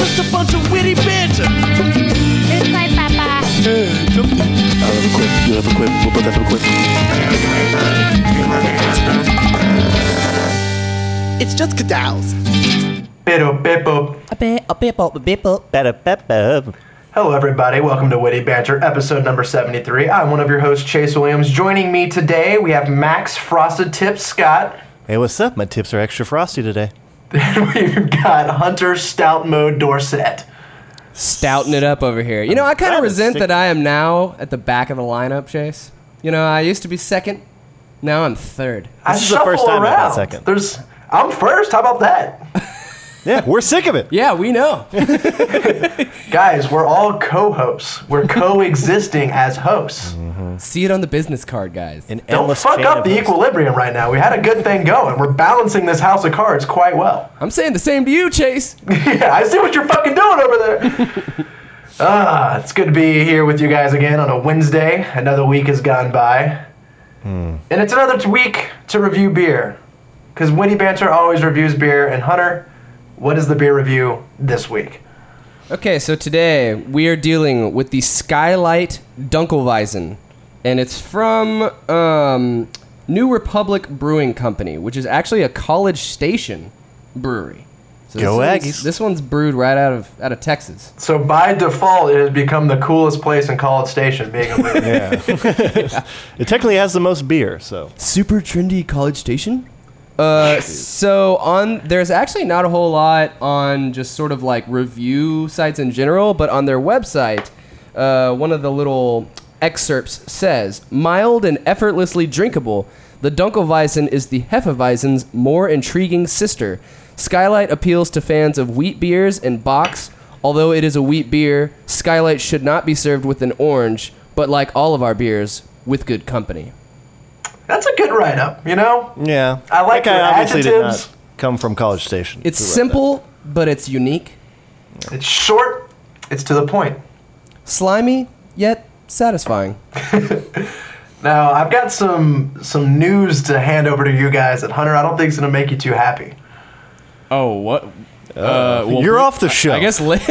just a bunch of witty banter. It's my papa. Hey, I have a quip. You have a quip. We'll both have a quip. It's just cadals. Pero Bippo. Hello, everybody. Welcome to Witty Banter, episode number 73. I'm one of your hosts, Chase Williams. Joining me today, we have Max Frosted Tips Scott. Hey, what's up? My tips are extra frosty today. And we've got Hunter Stout Mode Dorset. Stouting it up over here. You know, I kind of resent that I am now at the back of the lineup, Chase. You know, I used to be second. Now I'm third. I This is the first shuffle time I've been around. second. There's, I'm first. How about that? Yeah, we're sick of it. Yeah, we know. Guys, we're all co-hosts. We're coexisting as hosts. See it on the business card, guys. An Don't fuck up the hosts. equilibrium right now. We had a good thing going. We're balancing this house of cards quite well. I'm saying the same to you, Chase. yeah, I see what you're fucking doing over there. ah, it's good to be here with you guys again on a Wednesday. Another week has gone by. And it's another week to review beer. Because Witty Banter always reviews beer. And Hunter, what is the beer review this week? Okay, so today we are dealing with the Skylight Dunkelweizen, and it's from um, New Republic Brewing Company, which is actually a College Station brewery. So Go this one's- Aggies. This one's brewed right out of out of Texas. So by default, it has become the coolest place in College Station, being a brewery. Yeah. it technically has the most beer, so. Super trendy College Station. Uh, so on there's actually not a whole lot on just sort of like review sites in general, but on their website, uh, one of the little excerpts says, "Mild and effortlessly drinkable, the Dunkelweizen is the Hefeweizen's more intriguing sister. Skylight appeals to fans of wheat beers and Bocks. Although it is a wheat beer, Skylight should not be served with an orange, but like all of our beers, with good company." That's a good write-up, you know? Yeah. I like that guy your obviously did adjectives. not come from College Station. It's to write simple, but it's unique. It's short, it's to the point. Slimy, yet satisfying. Now, I've got some some news to hand over to you guys that Hunter I don't think is going to make you too happy. Oh, what? Oh, that. Uh, you're off the show. I guess. Li-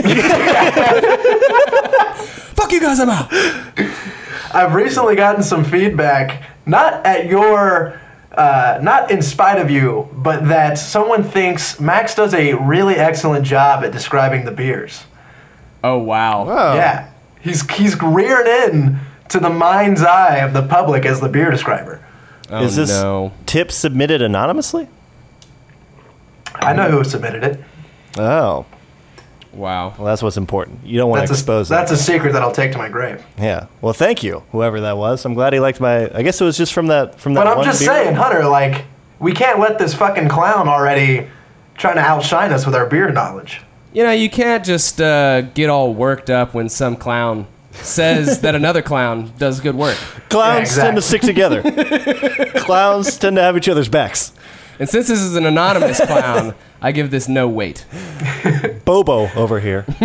Fuck you guys, I'm out. I've recently gotten some feedback, not at your, uh, not in spite of you, but that someone thinks Max does a really excellent job at describing the beers. Oh wow. Oh. Yeah, he's he's rearing in to the mind's eye of the public as the beer describer. Oh Is this no. tip submitted anonymously? I know who submitted it. Oh. Wow. Well, that's what's important. You don't want That's to a, expose that's it. a secret that I'll take to my grave. Yeah. Well, thank you, whoever that was. I'm glad he liked my. I guess it was just from that from that But I'm one just beer. saying, Hunter, like we can't let this fucking clown already trying to outshine us with our beer knowledge. You know, you can't just uh, get all worked up when some clown says that another clown does good work. Clowns Yeah, tend to stick together. Clowns tend to have each other's backs. And since this is an anonymous clown, I give this no weight. Bobo over here.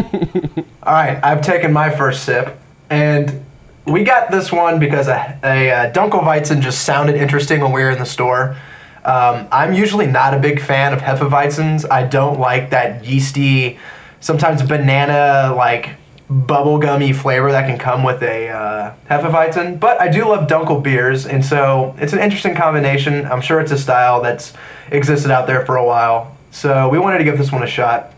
All right, I've taken my first sip, and we got this one because a, a uh, Dunkelweizen just sounded interesting when we were in the store. Um, I'm usually not a big fan of Hefeweizens. I don't like that yeasty, sometimes banana like bubblegummy flavor that can come with a uh, Hefeweizen. But I do love Dunkel beers, and so it's an interesting combination. I'm sure it's a style that's existed out there for a while. So we wanted to give this one a shot.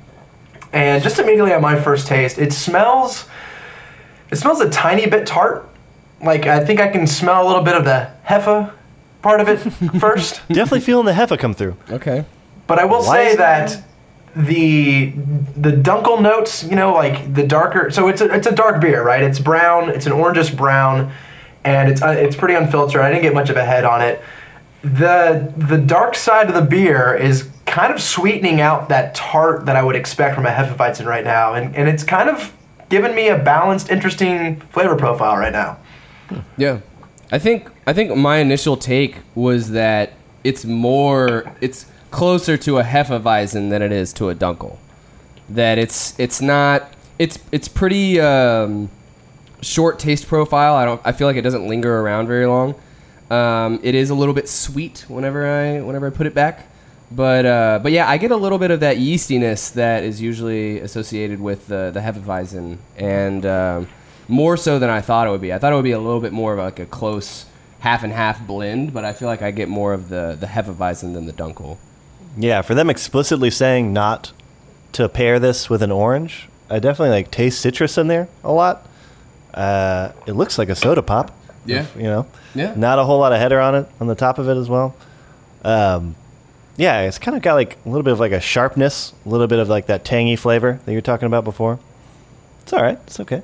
And just immediately on my first taste, it smells it smells a tiny bit tart. Like I think I can smell a little bit of the Heffa part of it first. Definitely feeling the Heffa come through. Okay. But I will Why say is that the the dunkel notes, you know, like the darker. So it's a it's a dark beer, right? It's brown. It's an orangish brown, and it's uh, it's pretty unfiltered. I didn't get much of a head on it. The the dark side of the beer is kind of sweetening out that tart that I would expect from a Hefeweizen right now, and and it's kind of given me a balanced, interesting flavor profile right now. Yeah. I think I think my initial take was that it's more it's closer to a Hefeweizen than it is to a Dunkel. That it's it's not it's it's pretty um, short taste profile. I don't I feel like it doesn't linger around very long. Um, it is a little bit sweet whenever I whenever I put it back. But uh, but yeah, I get a little bit of that yeastiness that is usually associated with the the Hefeweizen, and um, more so than I thought it would be. I thought it would be a little bit more of like a close half and half blend, but I feel like I get more of the the Hefeweizen than the Dunkel. Yeah, for them explicitly saying not to pair this with an orange, I definitely like taste citrus in there a lot. Uh, it looks like a soda pop. Yeah. if- you know. Yeah. Not a whole lot of header on it on the top of it as well. Um, yeah, it's kind of got like a little bit of like a sharpness, a little bit of like that tangy flavor that you were talking about before. It's all right. It's okay.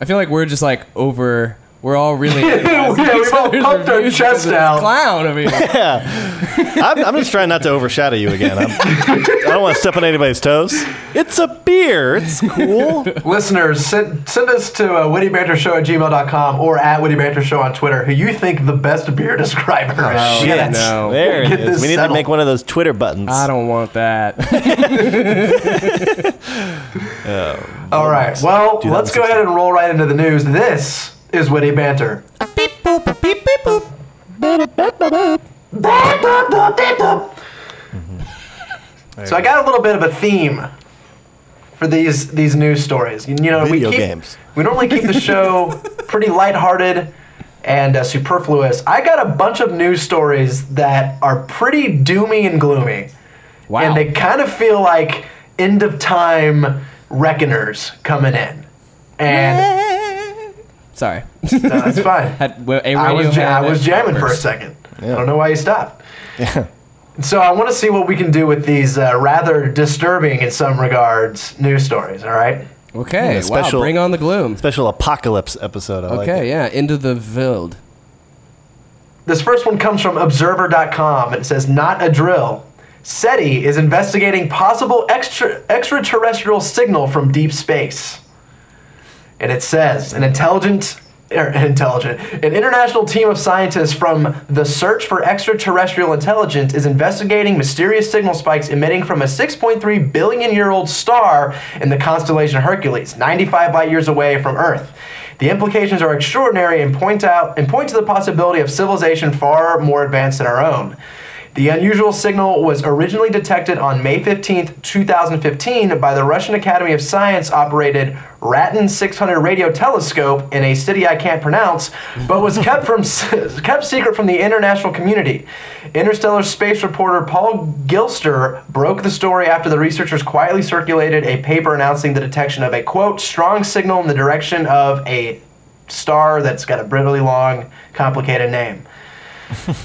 I feel like we're just like over. We're all really. Yeah, we've all pumped our chest out. Clown. I mean, I'm, I'm just trying not to overshadow you again. I'm, I don't want to step on anybody's toes. It's a beer. It's cool. Listeners, send, send us to uh, wittybantershow at gmail.com or at wittybantershow on Twitter who you think the best beer describer is. Oh, We shit. gotta- no. There it Get is. this We need to make one of those Twitter buttons. I don't want that. All right, well, let's go ahead and roll right into the news. This is Witty Banter. So I got a little bit of a theme for these these news stories. You know, Video we keep, games. We normally keep the show pretty lighthearted and uh, superfluous. I got a bunch of news stories that are pretty doomy and gloomy, Wow. and they kind of feel like end of time reckoners coming in. And Sorry. no, that's fine. Had, well, a I was, radio ja- I was it jamming for a first. second. I don't know why you stopped. Yeah. So I want to see what we can do with these uh, rather disturbing, in some regards, news stories. All right. Okay. Yeah, wow. special- Bring on the gloom. Special apocalypse episode. I Okay. it. yeah. Into the Wild. This first one comes from Observer.com. It says, "Not a drill." SETI is investigating possible extra, extraterrestrial signal from deep space. And it says, an intelligent, er, intelligent, an international team of scientists from the Search for Extraterrestrial Intelligence is investigating mysterious signal spikes emitting from a 6.3 billion year old star in the constellation Hercules, 95 light years away from Earth. The implications are extraordinary and point out and point to the possibility of civilization far more advanced than our own. The unusual signal was originally detected on May 15, 2015, by the Russian Academy of Science operated RATAN 600 radio telescope in a city I can't pronounce, but was kept from kept secret from the international community. Interstellar space reporter Paul Gilster broke the story after the researchers quietly circulated a paper announcing the detection of a quote strong signal in the direction of a star that's got a really long, complicated name.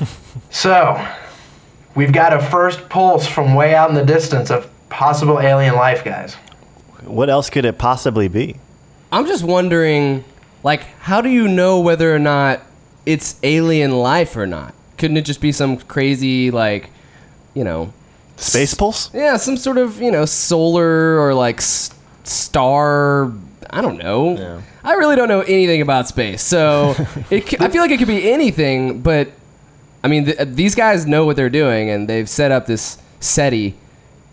So, we've got a first pulse from way out in the distance of possible alien life, guys. What else could it possibly be? I'm just wondering, like, how do you know whether or not it's alien life or not? Couldn't it just be some crazy, like, you know, Space pulse? yeah, some sort of, you know, solar or like s- star. I don't know. Yeah. I really don't know anything about space, so it, c- I feel like it could be anything. But I mean, th- these guys know what they're doing, and they've set up this SETI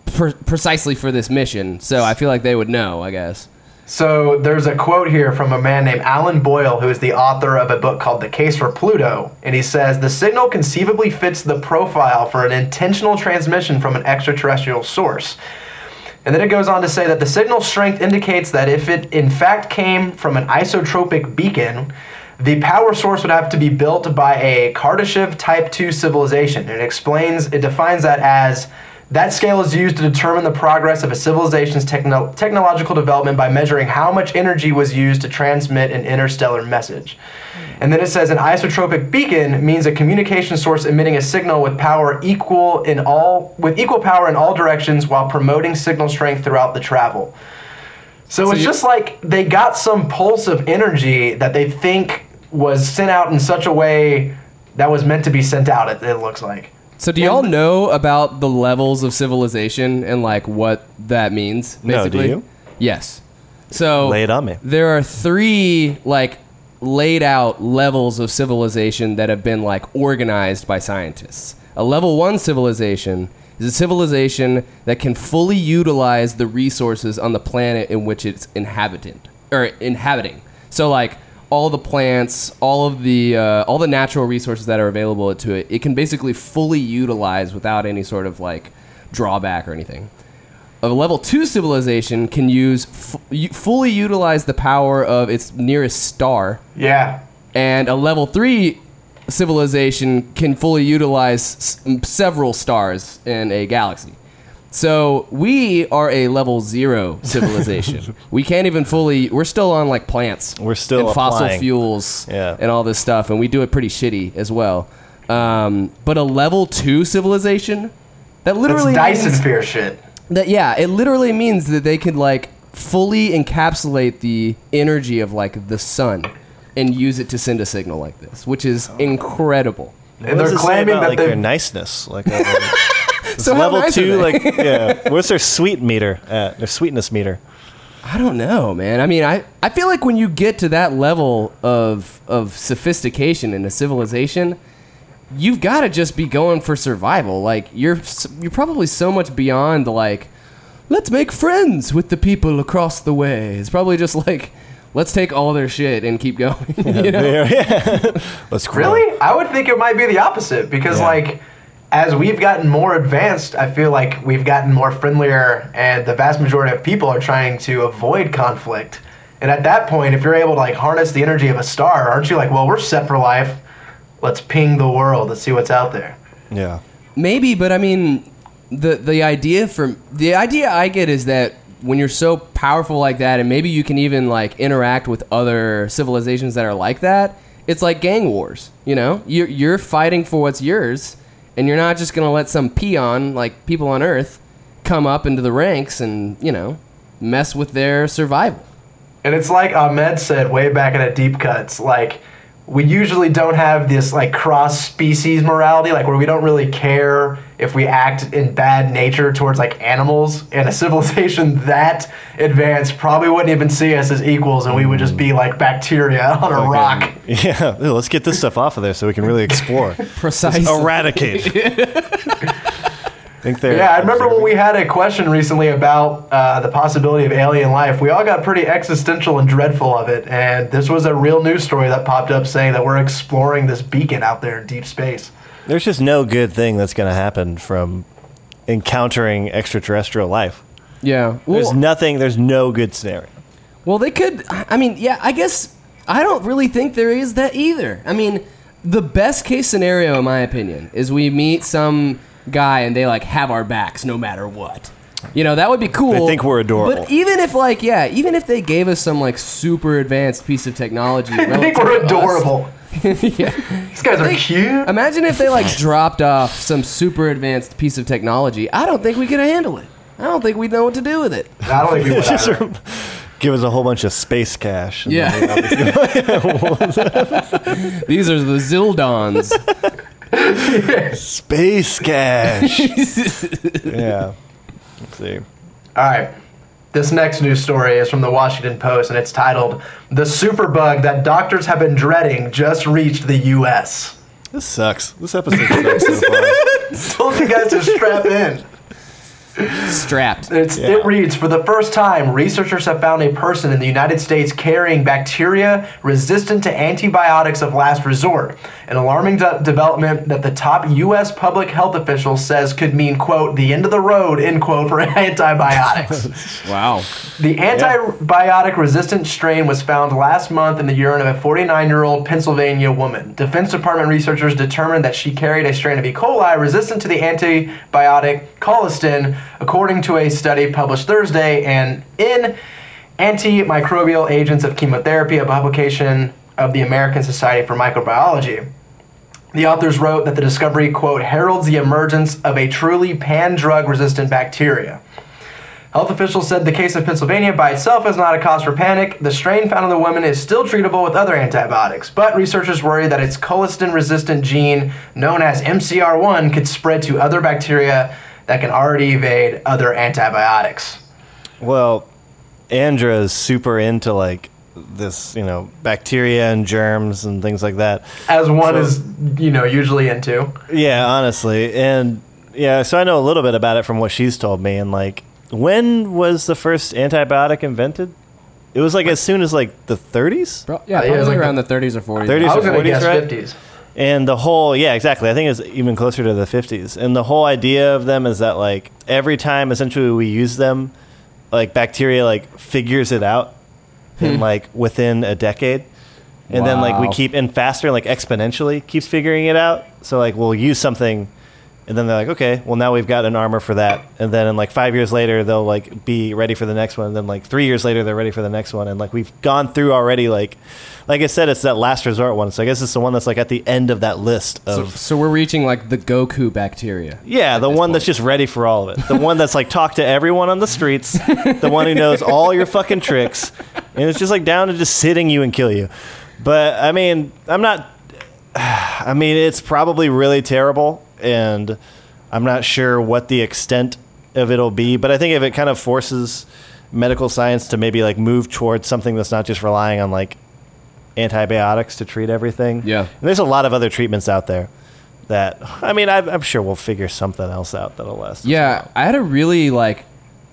pre- precisely for this mission. So I feel like they would know. I guess. So, there's a quote here from a man named Alan Boyle, who is the author of a book called The Case for Pluto. And he says the signal conceivably fits the profile for an intentional transmission from an extraterrestrial source. And then it goes on to say that the signal strength indicates that if it in fact came from an isotropic beacon, the power source would have to be built by a Kardashev Type 2 civilization. It explains, it defines that as that scale is used to determine the progress of a civilization's techno- technological development by measuring how much energy was used to transmit an interstellar message. And then it says an isotropic beacon means a communication source emitting a signal with power equal in all with equal power in all directions while promoting signal strength throughout the travel. So, it's you- just like they got some pulse of energy that they think was sent out in such a way that was meant to be sent out. It, it looks like. So do y'all know about the levels of civilization and like what that means? No, do you? Yes. So Lay it on me. There are three like laid out levels of civilization that have been like organized by scientists. A level one civilization is a civilization that can fully utilize the resources on the planet in which it's inhabitant or inhabiting. So like all the plants, all of the uh, all the natural resources that are available to it, it can basically fully utilize without any sort of like drawback or anything. A level two civilization can use f- fully utilize the power of its nearest star, Yeah. and a level three civilization can fully utilize s- several stars in a galaxy. So we are a level zero civilization. we can't even fully. We're still on like plants. We're still and fossil applying. fuels Yeah. and all this stuff, and we do it pretty shitty as well. Um, but a level two civilization that That's literally Dyson means- sphere shit. that yeah, it literally means that they could like fully encapsulate the energy of like the sun and use it to send a signal like this, which is incredible. And What they're does it say claiming about, that like they their niceness, like uh, it's So how level nice are two, they? like yeah. What's their sweet meter? At? Their sweetness meter. I don't know, man. I mean, I, I feel like when you get to that level of of sophistication in a civilization, you've got to just be going for survival. Like you're you're probably so much beyond like let's make friends with the people across the way. It's probably just like let's take all their shit and keep going. you know? Yeah. Let's grow. Really? I would think it might be the opposite because, Yeah. like, as we've gotten more advanced, I feel like we've gotten more friendlier, and the vast majority of people are trying to avoid conflict. And at that point, if you're able to like harness the energy of a star, aren't you like, well, we're set for life. Let's ping the world. Let's see what's out there. Yeah. Maybe, but I mean, the the idea from the idea I get is that when you're so powerful like that, and maybe you can even like interact with other civilizations that are like that. It's like gang wars, you know. You're you're fighting for what's yours, and you're not just gonna let some peon like people on Earth come up into the ranks and you know mess with their survival. And it's like Ahmed said way back in the deep cuts, like we usually don't have this like cross species morality, like where we don't really care if we act in bad nature towards like animals. And a civilization that advanced probably wouldn't even see us as equals, and we would just be like bacteria on a rock. Yeah. Let's get this stuff off of there so we can really explore. Precisely. Eradicate. think they're Yeah, I remember when we had a question recently about uh, the possibility of alien life. We all got pretty existential and dreadful of it, and this was a real news story that popped up saying that we're exploring this beacon out there in deep space. There's just no good thing that's going to happen from encountering extraterrestrial life. Yeah. There's nothing. There's no good scenario. Well, they could. I mean, yeah, I guess I don't really think there is that either. I mean, the best case scenario, in my opinion, is we meet some guy and they like have our backs no matter what. You know, that would be cool. They think we're adorable. But even if, like, yeah, even if they gave us some like super advanced piece of technology, I think we're to us- adorable. yeah. These guys are cute. Imagine if they like dropped off some super advanced piece of technology. I don't think we could handle it. I don't think we'd know what to do with it. I don't think we would. Just either. give us a whole bunch of space cash. and Yeah. then These are the Zildons. Space cash. yeah. Let's see. All right. This next news story is from the Washington Post, and it's titled "The Superbug That Doctors Have Been Dreading Just Reached the U.S." This sucks. This episode sucks so far. Told you guys to strap in. Strapped. It's, Yeah. It reads For the first time, researchers have found a person in the United States carrying bacteria resistant to antibiotics of last resort. An alarming de- development that the top U.S. public health official says could mean, quote, the end of the road, end quote, for antibiotics. Wow. The antibiotic resistant strain was found last month in the urine of a 49 year old Pennsylvania woman. Defense Department researchers determined that she carried a strain of E. coli resistant to the antibiotic colistin, according to a study published Thursday and in Antimicrobial Agents of Chemotherapy, a publication of the American Society for Microbiology. The authors wrote that the discovery, quote, heralds the emergence of a truly pan drug resistant bacteria. Health officials said the case of Pennsylvania by itself is not a cause for panic. The strain found in the woman is still treatable with other antibiotics, but researchers worry that its colistin resistant gene, known as MCR1, could spread to other bacteria that can already evade other antibiotics. Well, Andra is super into like this, you know, bacteria and germs and things like that. As one So- is, you know, usually into. Yeah, honestly, and yeah, so I know a little bit about it from what she's told me. And like, when was the first antibiotic invented? It was like as soon as like the 30s, Bro, yeah, Uh, yeah, probably like around the 30s or 40s. 30s I was or gonna 40s, guess right? 50s. And the whole yeah, exactly. I think it's even closer to the 50s. And the whole idea of them is that like every time essentially we use them, like bacteria like figures it out in hmm. like within a decade. And then like we Wow. keep and faster like exponentially keeps figuring it out. So like we'll use something and then they're like, okay, well now we've got an armor for that. And then in like five years later they'll like be ready for the next one. And then like three years later they're ready for the next one. And like we've gone through already like like I said, it's that last resort one. So I guess it's the one that's like at the end of that list so, of so we're reaching like the Goku bacteria. yeah, the one that's just ready for all of it. The one that's like talk to everyone on the streets. the one who knows all your fucking tricks, and it's just like down to just sitting you and kill you. But I mean, I'm not. I mean, it's probably really terrible, and I'm not sure what the extent of it'll be. But I think if it kind of forces medical science to maybe like move towards something that's not just relying on like antibiotics to treat everything. Yeah. And there's a lot of other treatments out there that I mean I, I'm sure we'll figure something else out that'll last. Yeah, while. I had a really like,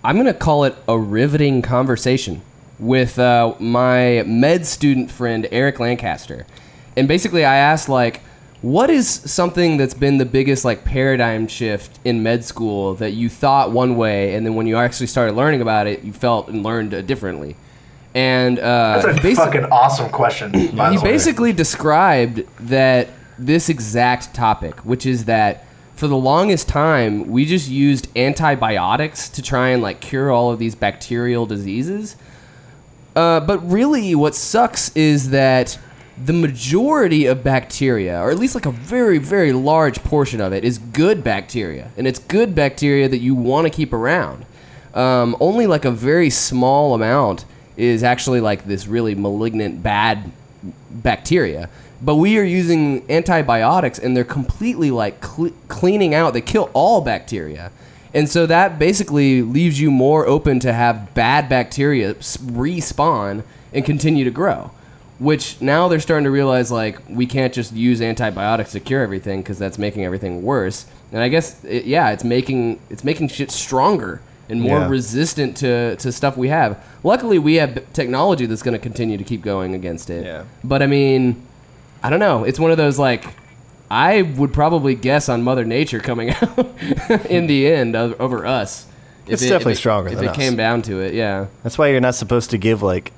I'm gonna call it a riveting conversation with uh, my med student friend Eric Lancaster, and basically I asked like, what is something that's been the biggest like paradigm shift in med school that you thought one way, and then when you actually started learning about it, you felt and learned uh, differently. And uh, That's a fucking awesome question. by he the way. basically described that this exact topic, which is that for the longest time we just used antibiotics to try and like cure all of these bacterial diseases. Uh, but really, what sucks is that the majority of bacteria, or at least like a very, very large portion of it, is good bacteria, and it's good bacteria that you want to keep around. Um, only like a very small amount is actually like this really malignant, bad bacteria. But we are using antibiotics, and they're completely like cle cleaning out. They kill all bacteria, and so that basically leaves you more open to have bad bacteria respawn and continue to grow. Which now they're starting to realize like we can't just use antibiotics to cure everything because that's making everything worse. And I guess it, yeah, it's making it's making shit stronger and more Yeah. resistant to, to stuff we have. Luckily, we have technology that's going to continue to keep going against it. Yeah. But I mean, I don't know. It's one of those like I would probably guess on Mother Nature coming out in the end over us. It's definitely if stronger if it us. came down to it. Yeah. That's why you're not supposed to give like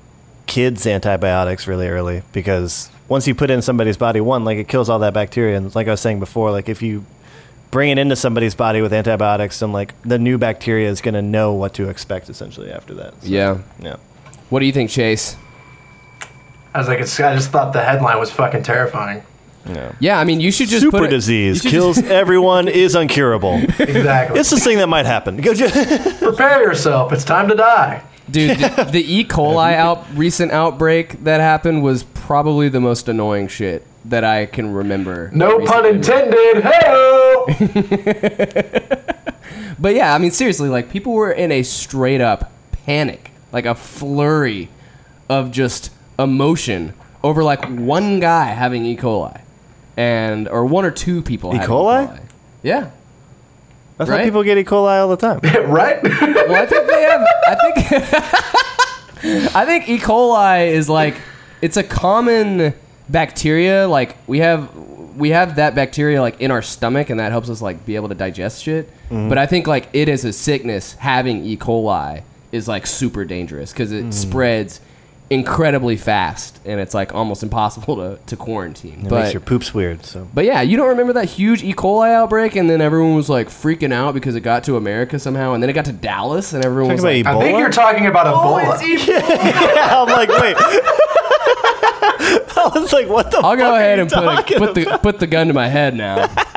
kids antibiotics really early because once you put it in somebody's body, one like it kills all that bacteria, and like I was saying before, like if you bring it into somebody's body with antibiotics, then like the new bacteria is going to know what to expect essentially after that. So, Yeah. yeah. What do you think, Chase? I was like, it's, I just thought the headline was fucking terrifying. Yeah. Yeah, I mean, you should just Super put it- disease you kills everyone is uncurable. Exactly. It's this thing that might happen. Prepare yourself. It's time to die. Dude, the, the E. coli out recent outbreak that happened was probably the most annoying shit that I can remember. No pun recently. intended. Hey. But yeah, I mean seriously, like people were in a straight up panic, like a flurry of just emotion over like one guy having E. coli, and or one or two people. E. having coli? Yeah. I thought Right? people get E. coli all the time. right? Well, I think they have. I think. I think E. coli is like it's a common bacteria. Like we have we have that bacteria like in our stomach, and that helps us like be able to digest shit. Mm-hmm. But I think like it as a sickness, having E. coli is like super dangerous because it mm. spreads incredibly fast, and it's like almost impossible to, to quarantine. It but makes your poops weird. So but yeah, you don't remember that huge E. coli outbreak, and then everyone was like freaking out because it got to America somehow, and then it got to Dallas, and everyone Talking was about like, I think you're talking about "Oh, Ebola. it's Ebola." I'm like, wait. I was like, what the I'll fuck go are ahead you and put, a, put the put the gun to my head now.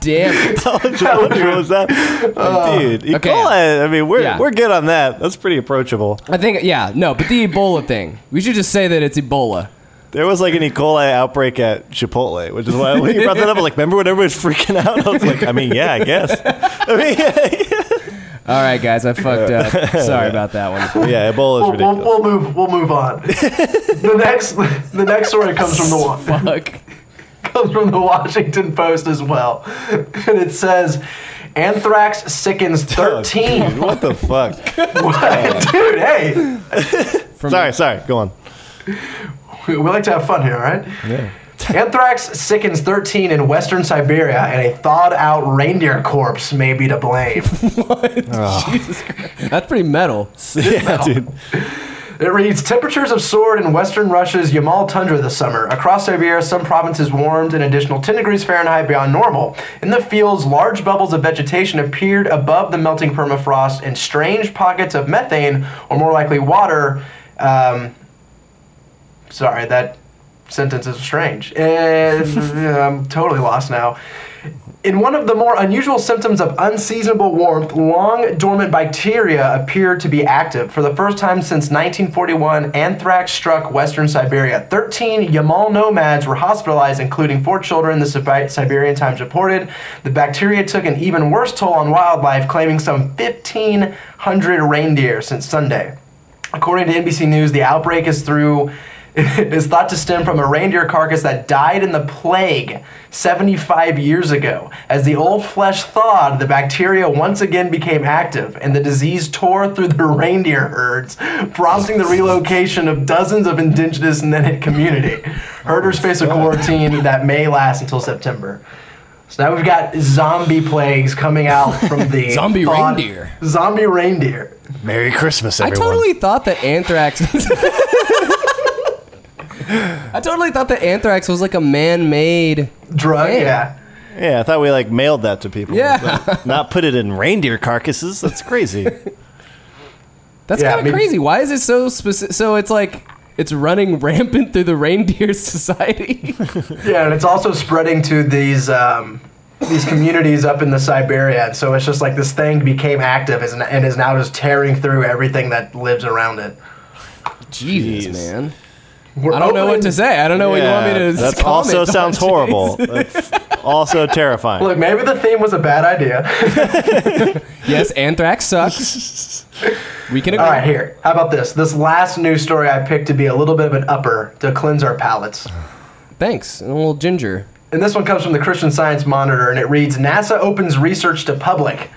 Damn it! I was wondering what was that? Oh. Dude, E. Okay. coli, I mean, we're, Yeah. we're good on that. That's pretty approachable. I think yeah, no, but the Ebola thing. We should just say that it's Ebola. There was like an E. coli outbreak at Chipotle, which is why when you brought that up, I'm like, remember when everybody was freaking out? I was like, I mean, yeah, I guess. I mean, All right, guys, I fucked up. Sorry about that one. yeah, Ebola is We'll, we'll, ridiculous. we'll move. We'll move on. the next, the next story comes from the one. Fuck. Comes from the Washington Post as well, and it says, Anthrax sickens 13. What the fuck? Oh. Dude, hey, From sorry, sorry. Go on. we we like to have fun here, all right? Yeah. Anthrax sickens 13 in western Siberia, and a thawed out reindeer corpse may be to blame. What? Ah. Jesus Christ! That's pretty metal. yeah, dude. It reads Temperatures have soared in western Russia's Yamal tundra this summer. Across Siberia, some provinces warmed an additional 10 degrees Fahrenheit beyond normal. In the fields, large bubbles of vegetation appeared above the melting permafrost, and strange pockets of methane, or more likely water. Um, sorry, that sentence is strange. And I'm totally lost now. In one of the more unusual symptoms of unseasonable warmth, long dormant bacteria appeared to be active. For the first time since 1941, anthrax struck western Siberia. 13 Yamal nomads were hospitalized, including four children, the Siberian Times reported. The bacteria took an even worse toll on wildlife, claiming some 1,500 reindeer since Sunday. According to NBC News, the outbreak is through is thought to stem from a reindeer carcass that died in the plague 75 years ago. As the old flesh thawed, the bacteria once again became active, and the disease tore through the reindeer herds, prompting the relocation of dozens of indigenous Nenet community. Herders face a quarantine that may last until September. So now we've got zombie plagues coming out from the Zombie thawed- reindeer. Zombie reindeer. Merry Christmas, everyone. I totally thought that anthrax. I totally thought that anthrax was like a man-made. Drug, Damn. yeah. yeah, I thought we like mailed that to people. Yeah. Like, Not put it in reindeer carcasses. That's crazy. That's Yeah, kind of maybe- crazy. Why is it so specific? So it's like it's running rampant through the reindeer society. Yeah, and it's also spreading to these um, these communities up in the Siberia. And so it's just like this thing became active is- and is now just tearing through everything that lives around it. Jesus, Jeez. man. We're I don't know what to say. I don't know what you want me to. That comment also on, sounds Chase. horrible. That's also terrifying. Look, maybe the theme was a bad idea. Yes, anthrax sucks. We can agree. All right, here. How about this? This last news story I picked to be a little bit of an upper to cleanse our palates. Thanks. And a little ginger. And this one comes from the Christian Science Monitor, and it reads NASA opens research to public.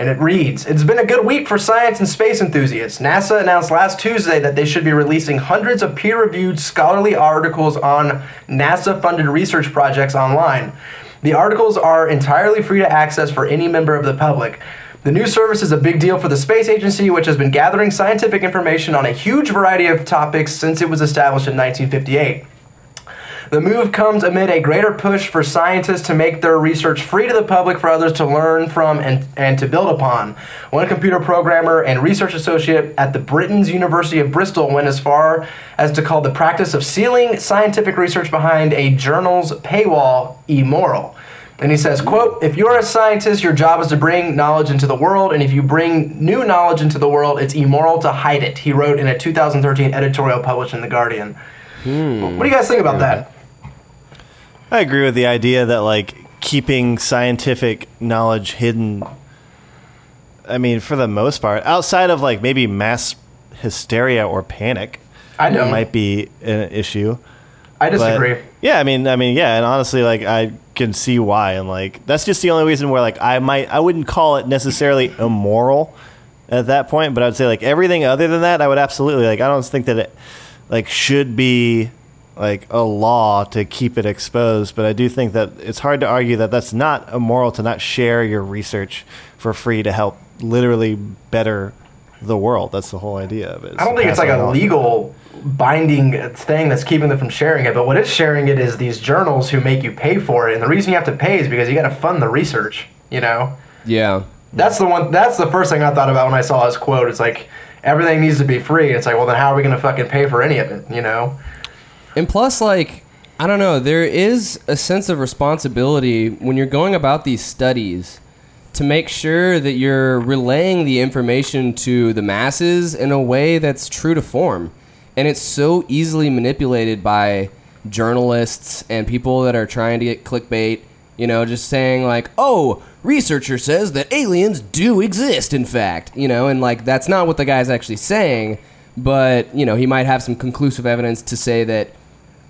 And it reads It's been a good week for science and space enthusiasts. NASA announced last Tuesday that they should be releasing hundreds of peer reviewed scholarly articles on NASA funded research projects online. The articles are entirely free to access for any member of the public. The new service is a big deal for the space agency, which has been gathering scientific information on a huge variety of topics since it was established in 1958. The move comes amid a greater push for scientists to make their research free to the public for others to learn from and, and to build upon. One computer programmer and research associate at the Britain's University of Bristol went as far as to call the practice of sealing scientific research behind a journal's paywall immoral. And he says, quote, if you're a scientist, your job is to bring knowledge into the world, and if you bring new knowledge into the world, it's immoral to hide it, he wrote in a 2013 editorial published in The Guardian. Hmm. What do you guys think about that? I agree with the idea that like keeping scientific knowledge hidden. I mean, for the most part, outside of like maybe mass hysteria or panic, I don't. might be an issue. I But, disagree. yeah, I mean, I mean, yeah, and honestly, like I can see why, and like that's just the only reason where like I might, I wouldn't call it necessarily immoral at that point, but I'd say like everything other than that, I would absolutely like. I don't think that it like should be like a law to keep it exposed, but I do think that it's hard to argue that that's not immoral to not share your research for free to help literally better the world. That's the whole idea of it. I don't think it's like a legal binding thing that's keeping them from sharing it. But what is sharing it is these journals who make you pay for it, and the reason you have to pay is because you got to fund the research. You know, Yeah. that's the one. That's the first thing I thought about when I saw his quote. It's like everything needs to be free. It's like, well, then how are we going to fucking pay for any of it? You know? And plus, like, I don't know, there is a sense of responsibility when you're going about these studies to make sure that you're relaying the information to the masses in a way that's true to form. And it's so easily manipulated by journalists and people that are trying to get clickbait, you know, just saying, like, oh, researcher says that aliens do exist, in fact, you know, and like, that's not what the guy's actually saying, but, you know, he might have some conclusive evidence to say that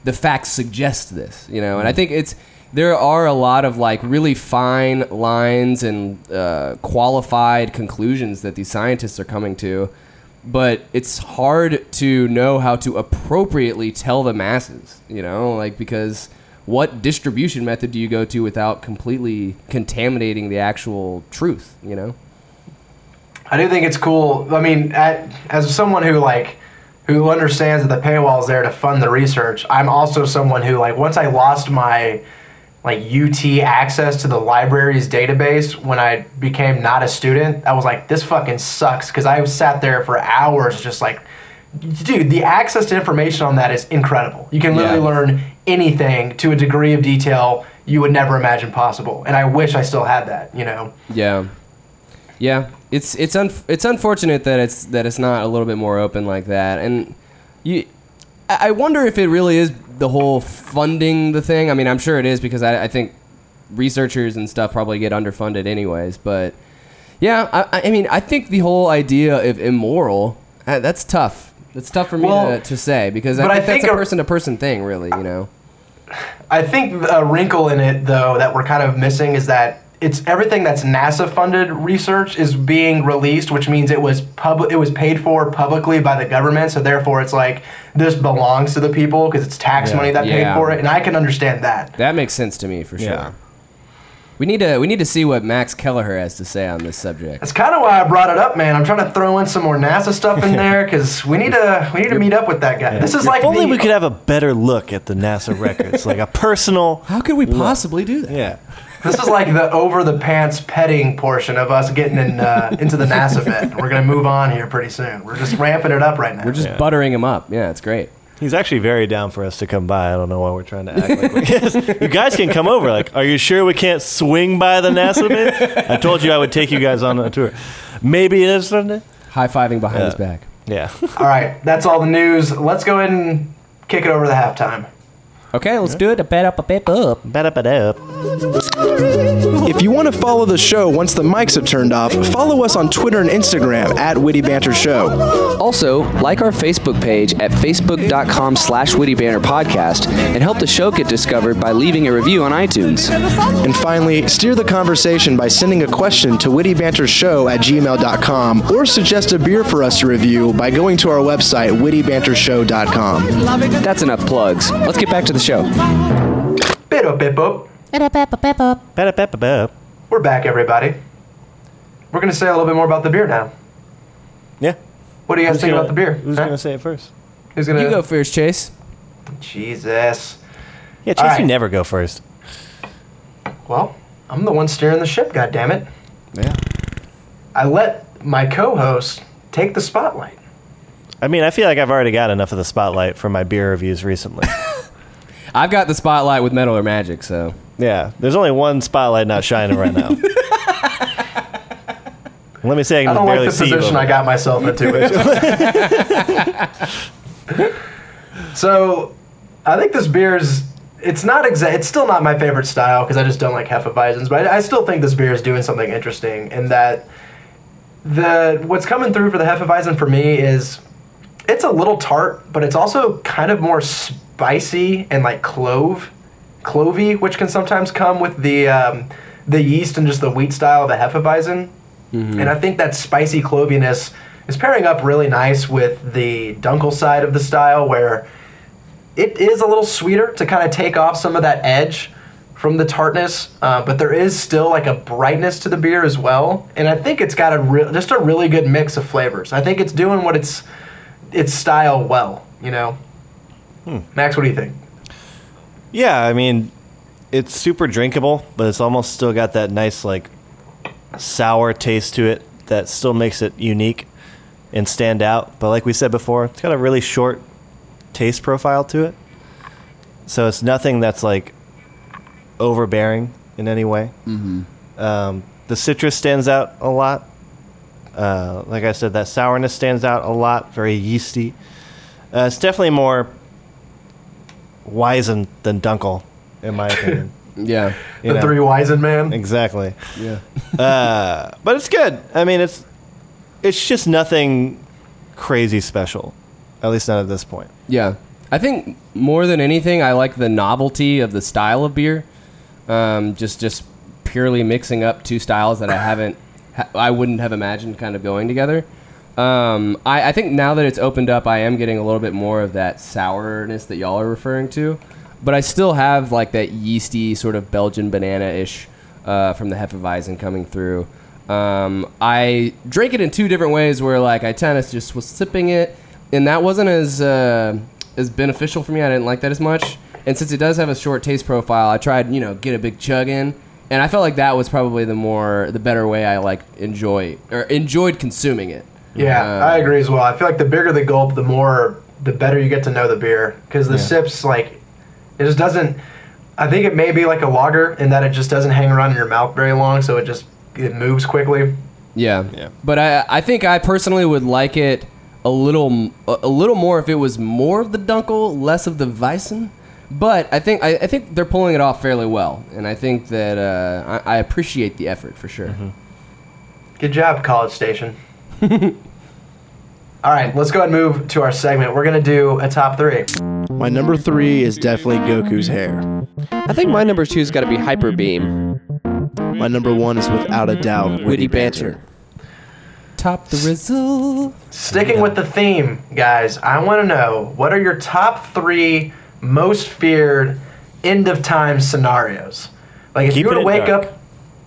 the facts suggest this, you know, and I think it's there are a lot of like really fine lines and uh, qualified conclusions that these scientists are coming to, but it's hard to know how to appropriately tell the masses. You know, like because what distribution method do you go to without completely contaminating the actual truth? You know. I do think it's cool. I mean, at, as someone who like who understands that the paywall is there to fund the research, I'm also someone who like once I lost my like UT access to the library's database when I became not a student, I was like, this fucking sucks because I sat there for hours just like, dude, the access to information on that is incredible. You can literally Yeah. learn anything to a degree of detail you would never imagine possible. And I wish I still had that, you know. Yeah, yeah. It's it's un- it's unfortunate that it's that it's not a little bit more open like that, and you. I wonder if it really is the whole funding the thing. I mean, I'm sure it is because I, I think researchers and stuff probably get underfunded anyways. But yeah, I, I mean, I think the whole idea of immoral uh, that's tough. That's tough for me Well, to, to say because I but I think, think that's a a- person to person thing, really. You know. I think a wrinkle in it, though, that we're kind of missing is that it's everything that's NASA funded research is being released, which means it was public, it was paid for publicly by the government. So therefore, it's like this belongs to the people because it's tax Yeah. money that Yeah. paid for it, and I can understand that. That makes sense to me for sure. Yeah. We need to we need to see what Max Kelleher has to say on this subject. That's kind of why I brought it up, man. I'm trying to throw in some more NASA stuff in there because we need to we need to meet up with that guy. This is like only the, we could have a better look at the NASA records, like a personal. How could we possibly do that? Yeah. This is like the over the pants petting portion of us getting in uh, into the NASA bit. We're gonna move on here pretty soon. We're just ramping it up right now. We're just Yeah. buttering him up. Yeah, it's great. He's actually very down for us to come by. I don't know why we're trying to act like we yes, You guys can come over. Like, are you sure we can't swing by the NASA bit? I told you I would take you guys on a tour. Maybe it is Sunday. High fiving behind Yeah. his back. Yeah. All right, that's all the news. Let's go ahead and kick it over to the halftime. Okay, let's do it. A bit up, a bit up. Ba-da-ba-da. If you want to follow the show once the mics have turned off, follow us on Twitter and Instagram at Witty Banter Show. Also, like our Facebook page at facebook.com slash Witty Banter Podcast and help the show get discovered by leaving a review on iTunes. And finally, steer the conversation by sending a question to wittybantershow at gmail.com or suggest a beer for us to review by going to our website, wittybantershow.com. That's enough plugs. Let's get back to the show. Bit up, bip up. Ba-da-ba-ba-ba. We're back, everybody. We're gonna say a little bit more about the beer now. Yeah. What do you guys Who's think gonna- about the beer? Who's Huh? going to say it first? Who's gonna? You go first, Chase. Jesus. Yeah, Chase, All right. you never go first. Well, I'm the one steering the ship. God damn it! Yeah. I let my co-host take the spotlight. I mean, I feel like I've already got enough of the spotlight for my beer reviews recently. I've got the spotlight with Metal or Magic, so. yeah, there's only one spotlight not shining right now. Let me say I can I don't barely like the see you position over I got myself into. so, I think this beer is. It's not exact. It's still not my favorite style because I just don't like Hefeweizens. But I, I still think this beer is doing something interesting in that the what's coming through for the Hefeweizen for me is it's a little tart, but it's also kind of more spicy and like clove, clovey, which can sometimes come with the um, the yeast and just the wheat style of a Hefeweizen. And I think that spicy cloviness is pairing up really nice with the Dunkel side of the style, where it is a little sweeter to kind of take off some of that edge from the tartness, uh, but there is still like a brightness to the beer as well. And I think it's got a real, just a really good mix of flavors. I think it's doing what it's its style well. You know, Max, what do you think? Yeah, I mean, it's super drinkable, but it's almost still got that nice like sour taste to it that still makes it unique and stand out. But like we said before, it's got a really short taste profile to it. So it's nothing that's like overbearing in any way. Mm-hmm. Um, the citrus stands out a lot. Uh, like I said, that sourness stands out a lot. Very yeasty. Uh, it's definitely more Weizen than Dunkel, in my opinion. Yeah. You the know? Three Wisen Man. Exactly. Yeah. Uh, but it's good. I mean, it's it's just nothing crazy special, at least not at this point. Yeah. I think more than anything, I like the novelty of the style of beer. Um, just just purely mixing up two styles that I haven't, ha- I wouldn't have imagined kind of going together. Um, I, I think now that it's opened up, I am getting a little bit more of that sourness that y'all are referring to, but I still have like that yeasty sort of Belgian banana ish uh, from the Hefeweizen coming through. Um, I drank it in two different ways, where like I kind of just was sipping it, and that wasn't as uh, as beneficial for me. I didn't like that as much. And since it does have a short taste profile, I tried you know get a big chug in, and I felt like that was probably the more the better way I like enjoy or enjoyed consuming it. Yeah, Uh, I agree as well. I feel like the bigger the gulp, the more, the better you get to know the beer. Because the sips, like, it just doesn't. I think it may be like a lager in that it just doesn't hang around in your mouth very long, so it just it moves quickly. Yeah. Yeah. But I I think I personally would like it a little m- a a little more if it was more of the Dunkel, less of the Weissen. But I think I, I think they're pulling it off fairly well, and I think that uh, I, I appreciate the effort for sure. Good job, College Station. All right, let's go ahead and move to our segment. We're gonna do a top three. My number three is definitely Goku's hair. I think my number two's got to be Hyper Beam. My number one is without a doubt Witty banter. Top the Rizzle. Sticking with the theme, guys, I want to know what are your top three most feared end of time scenarios? Like if you were to it wake dark. up,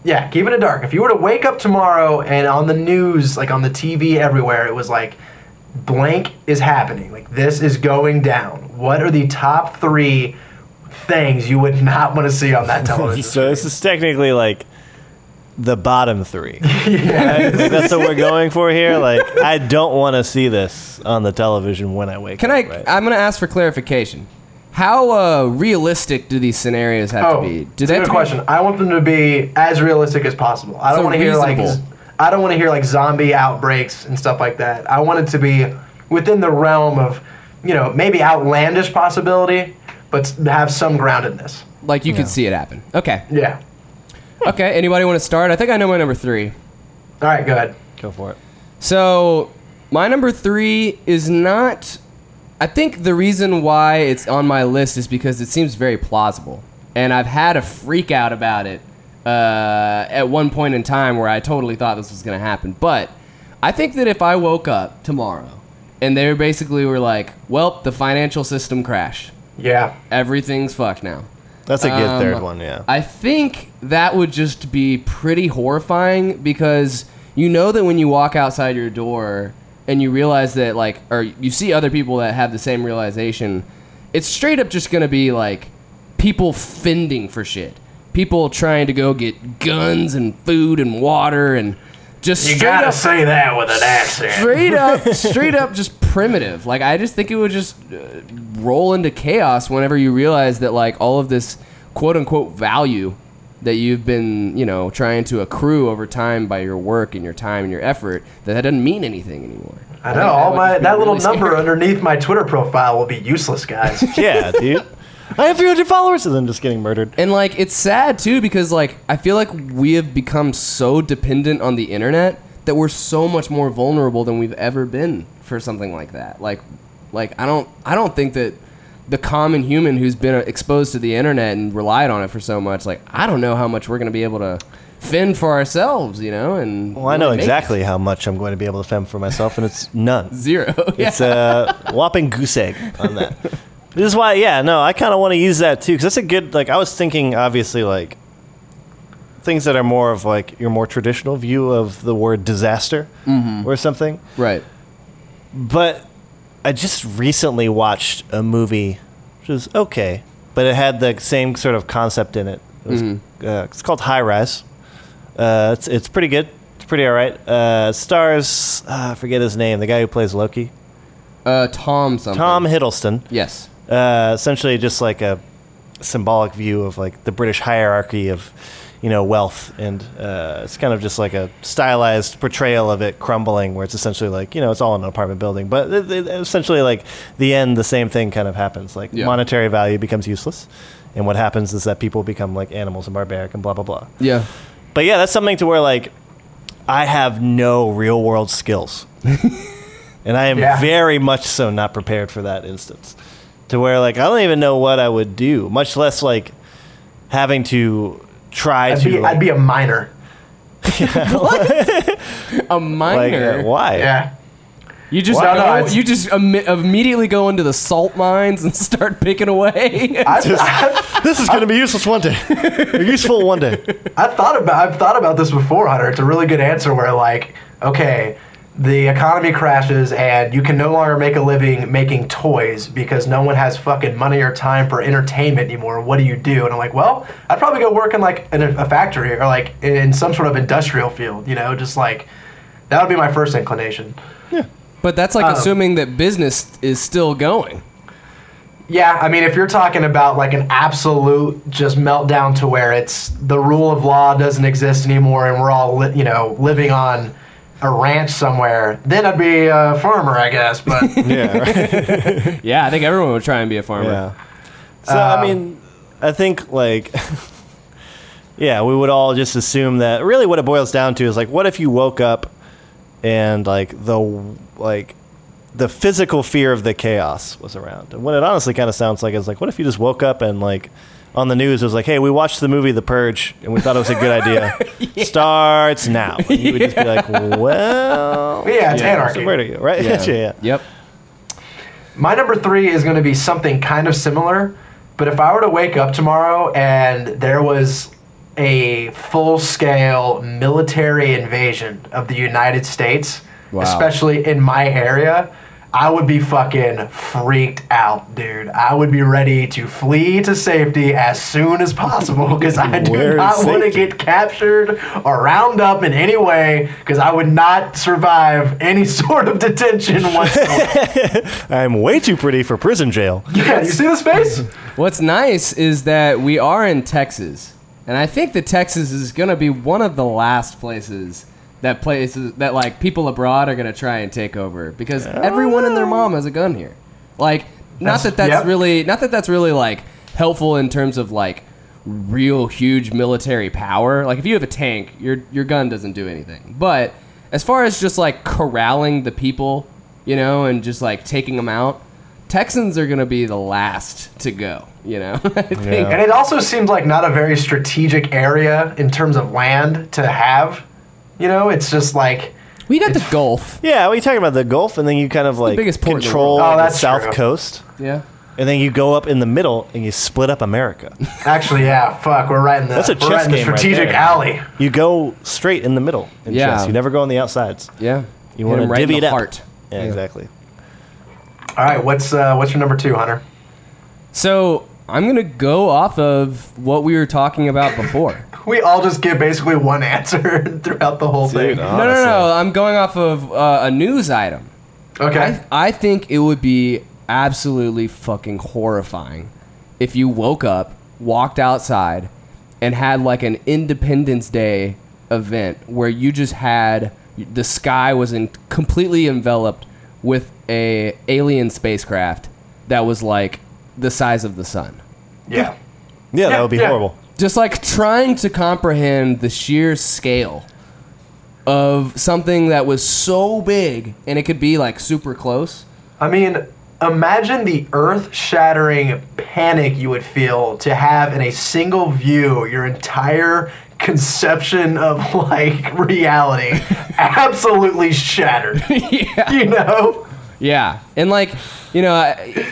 yeah, keeping it dark. If you were to wake up tomorrow and on the news, like on the TV everywhere, it was like blank is happening, like this is going down. What are the top three things you would not want to see on that television? So this is technically like the bottom three. yeah. Like, that's what we're going for here. Like, I don't want to see this on the television when I wake Can up. Can I? right? I'm gonna ask for clarification. How uh, realistic do these scenarios have Oh, to be? Do it's they a good to be- question. I want them to be as realistic as possible. I don't So want to hear like. I don't want to hear like zombie outbreaks and stuff like that. I want it to be within the realm of, you know, maybe outlandish possibility, but have some groundedness. like you could see it happen? Okay. Yeah. Okay. Anybody want to start? I think I know my number three. All right, go ahead. Go for it. So, my number three is not. I think the reason why it's on my list is because it seems very plausible. And I've had a freak out about it uh, at one point in time where I totally thought this was going to happen. But I think that if I woke up tomorrow and they basically were like, well, the financial system crashed, Yeah. everything's fucked now. That's a good Um, third one, yeah. I think that would just be pretty horrifying because you know that when you walk outside your door and you realize that like or you see other people that have the same realization, it's straight up just to be like people fending for shit. People trying to go get guns and food and water and just You gotta up say that with an accent. straight up, straight up, just primitive. Like I just think it would just uh, roll into chaos whenever you realize that like all of this quote unquote value that you've been you know trying to accrue over time by your work and your time and your effort that that doesn't mean anything anymore. I think know. that All my just be that little really number scary. underneath my Twitter profile will be useless, guys. yeah, dude. I have 300 followers and then just getting murdered. And like it's sad too because like I feel like we have become so dependent on the internet that we're so much more vulnerable than we've ever been for something like that. Like like I don't I don't think that the common human who's been uh, exposed to the internet and relied on it for so much like I don't know how much we're going to be able to fend for ourselves, you know, and Well, I know exactly how much I'm going to be able to fend for myself, and it's none. zero. yeah. It's a whopping goose egg on that. This is why, yeah, no, I kind of want to use that too because that's a good. Like, I was thinking, obviously, like things that are more of like your more traditional view of the word disaster mm-hmm. or something. right. But I just recently watched a movie, which was okay, but it had the same sort of concept in it. it was, uh, it's called High Rise. Uh, it's it's pretty good. It's pretty all right. Uh, stars uh, I forget his name, the guy who plays Loki, Uh Tom something. Tom Hiddleston. Yes. Uh, essentially, just like a symbolic view of like the British hierarchy of you know wealth, and uh, it's kind of just like a stylized portrayal of it crumbling, where it's essentially like you know it's all in an apartment building, but it, it- essentially like the end, the same thing kind of happens. Like Yeah. monetary value becomes useless, and what happens is that people become like animals and barbaric and blah blah blah. Yeah. But yeah, that's something to where like I have no real world skills. and I am Yeah. very much so not prepared for that instance. To where like I don't even know what I would do, much less like having to try I'd to be, like, I'd be a miner. A like, miner. uh, why? Yeah. You just No, no, go, it's- you just imme- immediately go into the salt mines and start picking away. I've, I've, This is going to be useless one day. Useful one day. I've thought about I've thought about this before, Hunter. It's a really good answer where like, okay, the economy crashes and you can no longer make a living making toys because no one has fucking money or time for entertainment anymore. What do you do? And I'm like, well, I'd probably go work in like in a, a factory or like in some sort of industrial field. You know, just like that would be my first inclination. Yeah. But that's like Um, assuming that business is still going. Yeah, I mean, if you're talking about like an absolute just meltdown to where it's the rule of law doesn't exist anymore and we're all, li- you know, living on a ranch somewhere, then I'd be a farmer, I guess. But Yeah. Right? Yeah, I think everyone would try and be a farmer. Yeah. So I Um, mean, I think like, yeah, we would all just assume that really what it boils down to is like, what if you woke up and like the like the physical fear of the chaos was around, and what it honestly kind of sounds like is like, what if you just woke up and like. On the news, it was like, "Hey, we watched the movie The Purge, and we thought it was a good idea. Starts now." And you would just be like, "Well, yeah, it's so anarchy. where do you right? Yeah, yeah. Yep. My number three is going to be something kind of similar, but if I were to wake up tomorrow and there was a full scale military invasion of the United States, Wow. especially in my area, I would be fucking freaked out, dude. I would be ready to flee to safety as soon as possible because I do Where is not want to get captured or round up in any way because I would not survive any sort of detention whatsoever. I'm way too pretty for prison jail." Yeah, you see the space? What's nice is that we are in Texas, and I think that Texas is going to be one of the last places that places that like people abroad are going to try and take over because everyone and their ah. mom has a gun here. Like, not That's- that that's yep. really not that that's really like helpful in terms of like real huge military power. Like, if you have a tank, your your gun doesn't do anything. But as far as just like corralling the people, you know, and just like taking them out. Texans are gonna be the last to go. You know, I think. Yeah. And it also seems like not a very strategic area in terms of land to have. You know, it's just like We got the Gulf. Yeah, we talking about the Gulf, and then you kind of like biggest port in the control world. Oh, the that's south true. coast, Yeah. and then you go up in the middle and you split up America. actually, yeah, fuck, we're right in the That's a we're chess right in the game right strategic there. alley. you go straight in the middle in Yeah. chess. You never go on the outsides. Yeah. You Hit want to him right in divvy the it up. heart. Yeah, Yeah. exactly. All right, what's uh, what's your number two, Hunter? So I'm gonna go off of what we were talking about before. We all just give basically one answer throughout the whole thing. Dude, no, no, no. I'm going off of uh, a news item. Okay. I, I think it would be absolutely fucking horrifying if you woke up, walked outside, and had like an Independence Day event where you just had the sky was in, completely enveloped with a alien spacecraft that was like the size of the sun. yeah. Yeah, that would be yeah. horrible. Just like trying to comprehend the sheer scale of something that was so big and it could be like super close. I mean, imagine the earth-shattering panic you would feel to have in a single view your entire conception of like reality absolutely shattered. yeah. You know? Yeah, and like, you know, I-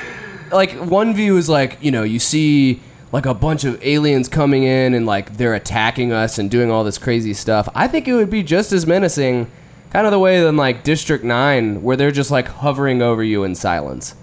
like one view is like, you know, you see like a bunch of aliens coming in and like they're attacking us and doing all this crazy stuff. I think it would be just as menacing, kind of the way than like District Nine, where they're just like hovering over you in silence.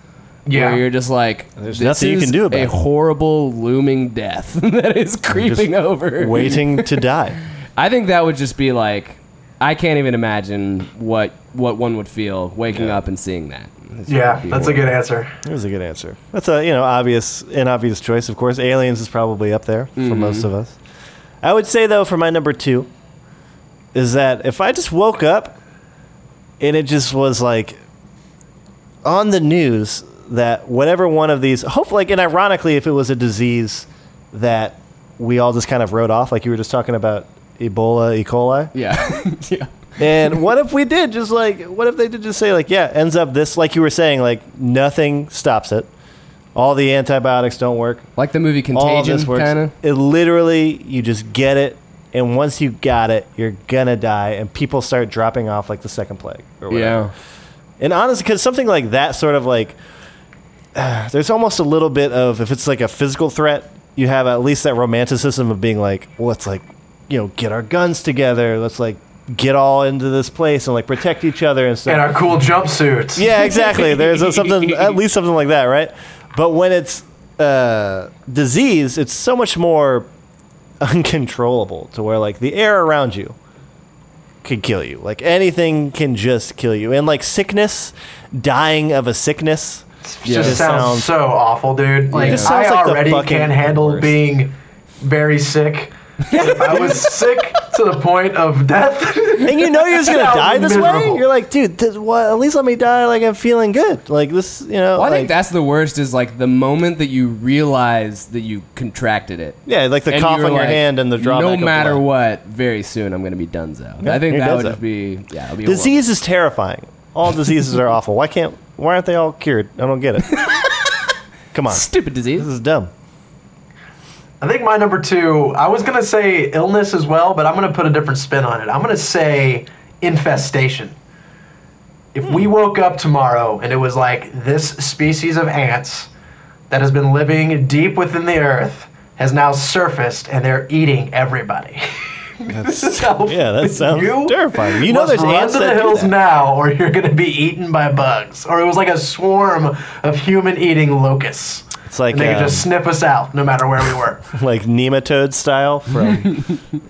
Yeah. Where you're just like, There's nothing you can do about a it." horrible looming death that is creeping over. Waiting to die. I think that would just be like, I can't even imagine what what one would feel waking up and seeing that. This Yeah, that's a good answer. It was a good answer. That's a you know obvious an obvious choice. Of course, aliens is probably up there for Mm-hmm. most of us. I would say though, for my number two, is that if I just woke up and it just was like on the news that whatever one of these, hopefully, like, and ironically, if it was a disease that we all just kind of wrote off, like you were just talking about Ebola, E. coli. Yeah. yeah. And what if we did just like, what if they did just say, like, yeah, ends up this, like you were saying, like, nothing stops it. All the antibiotics don't work. Like the movie All of Contagion, this works. kind of. It literally, you just get it, and once you got it, you're gonna die, and people start dropping off like the second plague or whatever. Yeah. And honestly, because something like that, sort of like, there's almost a little bit of if it's like a physical threat, you have at least that romanticism of being like, well, let's like, you know, get our guns together. Let's like get all into this place and like protect each other and stuff. And our cool jumpsuits. Yeah, exactly. There's a, something, at least something like that, right? But when it's uh, disease, it's so much more uncontrollable to where like the air around you can kill you. Like anything can just kill you. And like sickness, dying of a sickness. Yeah. just sounds, sounds- so awful, dude. Like just I sounds like already can't handle worst. being very sick. If I was sick to the point of death. And you know you're just gonna die this way. You're like, dude, th- what, at least let me die like I'm feeling good. Like this, you know. Well, I like, think that's the worst. Is like the moment that you realize that you contracted it. yeah, like the And cough you're on your like, hand and the drawback. No matter blood. what, very soon I'm going to be donezo. I think that would donezo. just be yeah. Be Disease is terrifying. All diseases are awful. Why can't? Why aren't they all cured? I don't get it. Come on, stupid disease. this is dumb. I think my number two, I was going to say illness as well, but I'm going to put a different spin on it. I'm going to say infestation. If we hmm. woke up tomorrow and it was like this species of ants that has been living deep within the earth has now surfaced and they're eating everybody. This is how Yeah, that sounds you terrifying. You know, there's run ants to the that do hills that. now, or you're going to be eaten by bugs. Or it was like a swarm of human-eating locusts. It's like And they could um, just snip us out no matter where we were. like nematode style from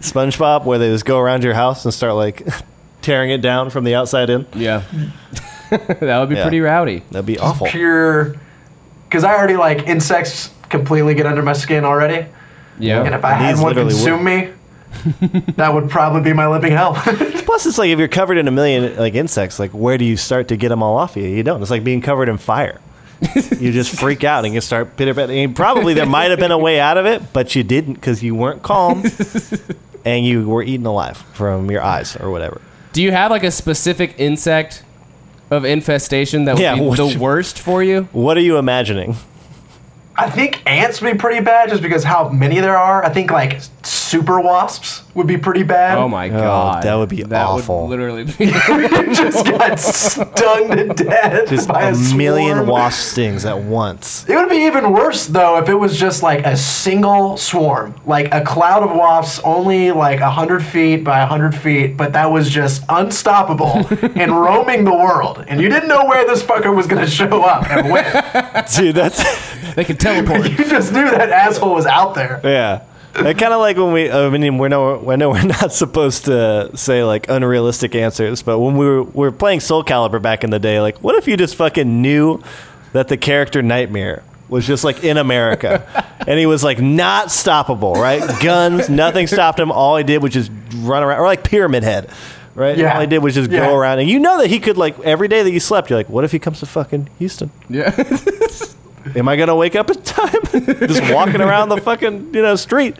SpongeBob, where they just go around your house and start like tearing it down from the outside in. Yeah, that would be Yeah. pretty rowdy. That'd be awful. pure because I already like insects completely get under my skin already, Yeah, and if I had one literally consume me, that would probably be my living hell. Plus, it's like if you're covered in a million like insects, like where do you start to get them all off you? You don't. It's like being covered in fire. you just freak out and you start pitter patter. And Probably there might have been a way out of it, but you didn't because you weren't calm and you were eaten alive from your eyes or whatever. Do you have like a specific insect of infestation that would Yeah, be what the you- worst for you? What are you imagining? I think ants would be pretty bad just because how many there are. I think like super wasps would be pretty bad. Oh my oh, god, that would be that awful. Would literally be. just got stung to death Just by a, a million swarm. wasp stings at once. It would be even worse though if it was just like a single swarm, like a cloud of wasps, only like hundred feet by hundred feet, but that was just unstoppable and roaming the world, and you didn't know where this fucker was gonna show up and when. Dude, that's they can teleport. you just knew that asshole was out there. yeah. Kind of like when we, I mean, we're no, I know we're not supposed to say like unrealistic answers, but when we were, we were playing Soul Calibur back in the day, like, what if you just fucking knew that the character Nightmare was just like in America and he was like not stoppable, right? Guns, nothing stopped him. All he did was just run around, or like Pyramid Head, right? Yeah. All he did was just Yeah. go around, and you know that he could like every day that you slept, you're like, what if he comes to fucking Houston? yeah. Am I gonna wake up in time? Just walking around the fucking you know street,